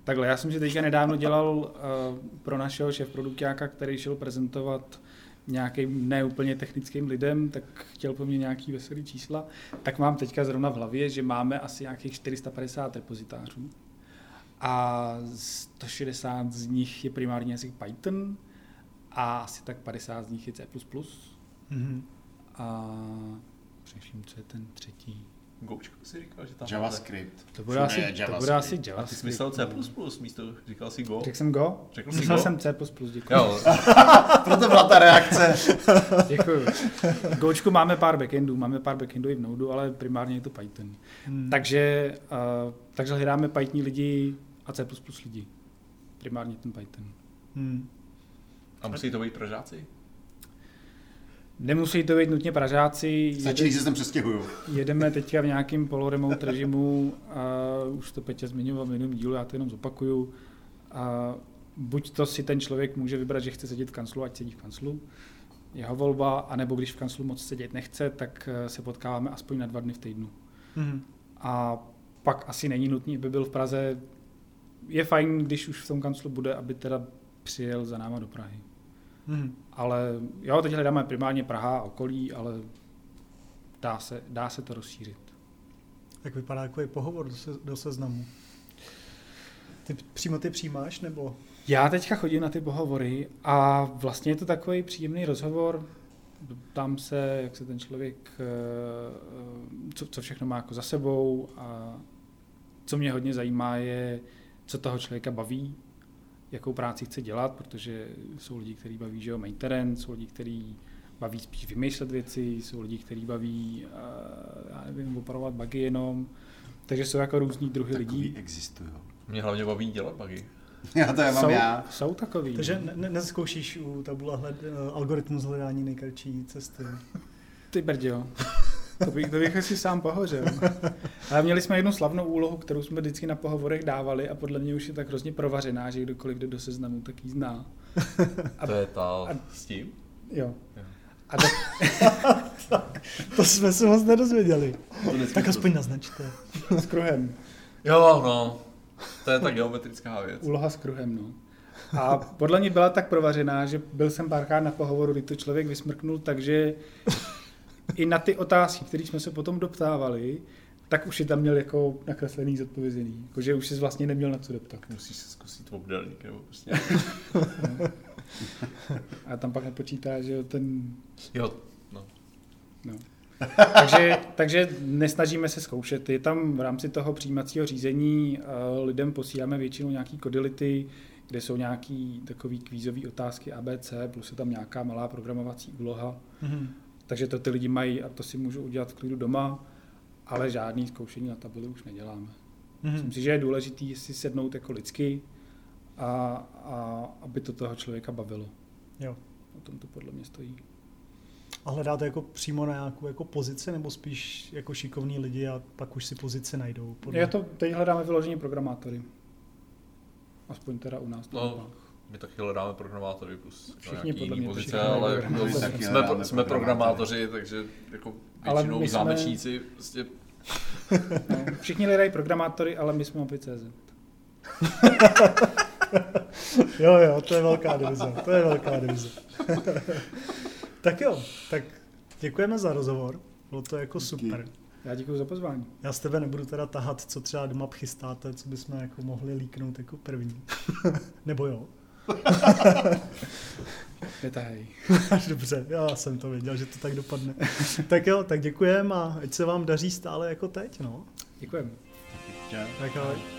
Takhle, já jsem si teďka nedávno dělal uh, pro našeho šéf produktáka, který šel prezentovat nějakým neúplně technickým lidem, tak chtěl po mně nějaký veselý čísla, tak mám teďka zrovna v hlavě, že máme asi nějakých 450 repozitářů a 160 z nich je primárně asi Python a asi tak 50 z nich je C++.
Mhm.
A přemýšlím, co je ten třetí.
Goučko si říkal, že tam
JavaScript.
To bude, asi,
je
to bude asi
A ty
JavaScript.
jsi myslel C++,
no.
místo, říkal si Go?
Řekl jsem Go?
Řekl jsi
Myslel
Go?
jsem C++, děkuji.
Jo,
Proto byla ta reakce.
Děkuji. Gočku máme pár backendů, máme pár backendů i v Node, ale primárně je to Python.
Hmm.
Takže, uh, takže hledáme Python lidi a C++ lidi. Primárně ten Python.
Hmm.
a musí to být Pražáci?
Nemusí to být nutně Pražáci.
Stačí, když se sem přestěhuju.
Jedeme teďka v nějakém poloremote režimu, a už to Petě zmiňoval v minulém dílu, já to jenom zopakuju. A buď to si ten člověk může vybrat, že chce sedět v kanclu, ať sedí v kanclu, jeho volba, anebo když v kanclu moc sedět nechce, tak eh, se potkáváme aspoň na dva dny v týdnu.
Mhm.
A pak asi není nutný, aby byl v Praze. Je fajn, když už v tom kanclu bude, aby teda přijel za náma do Prahy.
Mhm.
Ale jo, teď hledáme primárně Praha a okolí, ale dá se, dá se to rozšířit.
Jak vypadá takový pohovor do, se, do seznamu? Ty přímo ty přijímáš, nebo?
Já teďka chodím na ty pohovory a vlastně je to takový příjemný rozhovor. Tam se, jak se ten člověk, eh, co, co všechno má jako za sebou a co mě hodně zajímá je, co toho člověka baví, jakou práci chce dělat, protože jsou lidi, kteří baví, že jo, maintenance, jsou lidi, kteří baví spíš vymýšlet věci, jsou lidi, kteří baví, uh, já nevím, opravovat bugy jenom, takže jsou jako různý druhy
Takový
lidí.
existují.
Mě hlavně baví dělat bugy.
Já to je mám
jsou,
já.
jsou takový.
Takže
no.
ne, ne, nezkoušíš u tabula hled, eh, algoritmus hledání nejkratší cesty.
Ty brďo. To bych, to bych asi sám pohořel. Ale měli jsme jednu slavnou úlohu, kterou jsme vždycky na pohovorech dávali a podle mě už je tak hrozně provařená, že kdokoliv jde do seznamu, tak ji zná. A-
To je ta
a-
s tím?
Jo.
Jo.
A tak,
To jsme se moc nedozvěděli.
To
Tak
to-
aspoň naznačte.
s kruhem.
Jo, no. To je ta geometrická věc.
Úloha s kruhem, no. A podle mě byla tak provařená, že byl jsem párkrát na pohovoru, kdy to člověk vysmrknul, takže i na ty otázky, které jsme se potom doptávali, tak už je tam měl jako nakreslený zodpovězený. Jakože už jsi vlastně neměl na co doptat.
Musíš se zkusit obdelník, nebo prostě.
A tam pak nepočítá, že jo, ten...
Jo, no.
No. takže, takže nesnažíme se zkoušet. Je tam v rámci toho přijímacího řízení uh, lidem posíláme většinou nějaký kodility, kde jsou nějaký takový kvízové otázky ABC, plus je tam nějaká malá programovací úloha.
Mhm.
Takže to ty lidi mají a to si můžou udělat v klidu doma, ale žádný zkoušení na tabuli už neděláme. Myslím
Mhm.
si, že je důležité si sednout jako lidsky a, a aby to toho člověka bavilo.
Jo.
O tom to podle mě stojí.
A hledáte jako přímo na nějakou jako pozici, nebo spíš jako šikovní lidi a pak už si pozici najdou?
Je to, teď hledáme vyloženě programátory. Aspoň teda u nás.
No, my taky hledáme programátory plus
Všichni
Všichni
podle
jiný
mě
pozice,
všichni
ale
programátory.
jsme,
Taky
jsme, programátoři, takže jako
Ale
většinou
my jsme-
zámečníci prostě
No, všichni hledají programátory, ale my jsme mapy.cz.
Jo, jo, to je velká divize. To je velká divize. tak jo, tak děkujeme za rozhovor. Bylo to jako super.
Já děkuji za pozvání.
Já z tebe nebudu teda tahat, co třeba doma chystáte, co bychom jako mohli líknout jako první. Nebo jo?
Netahej.
Dobře, já jsem to věděl, že to tak dopadne. tak jo, tak děkujeme a ať se vám daří stále jako teď, no.
Děkujeme.
Čau.
Tak ahoj.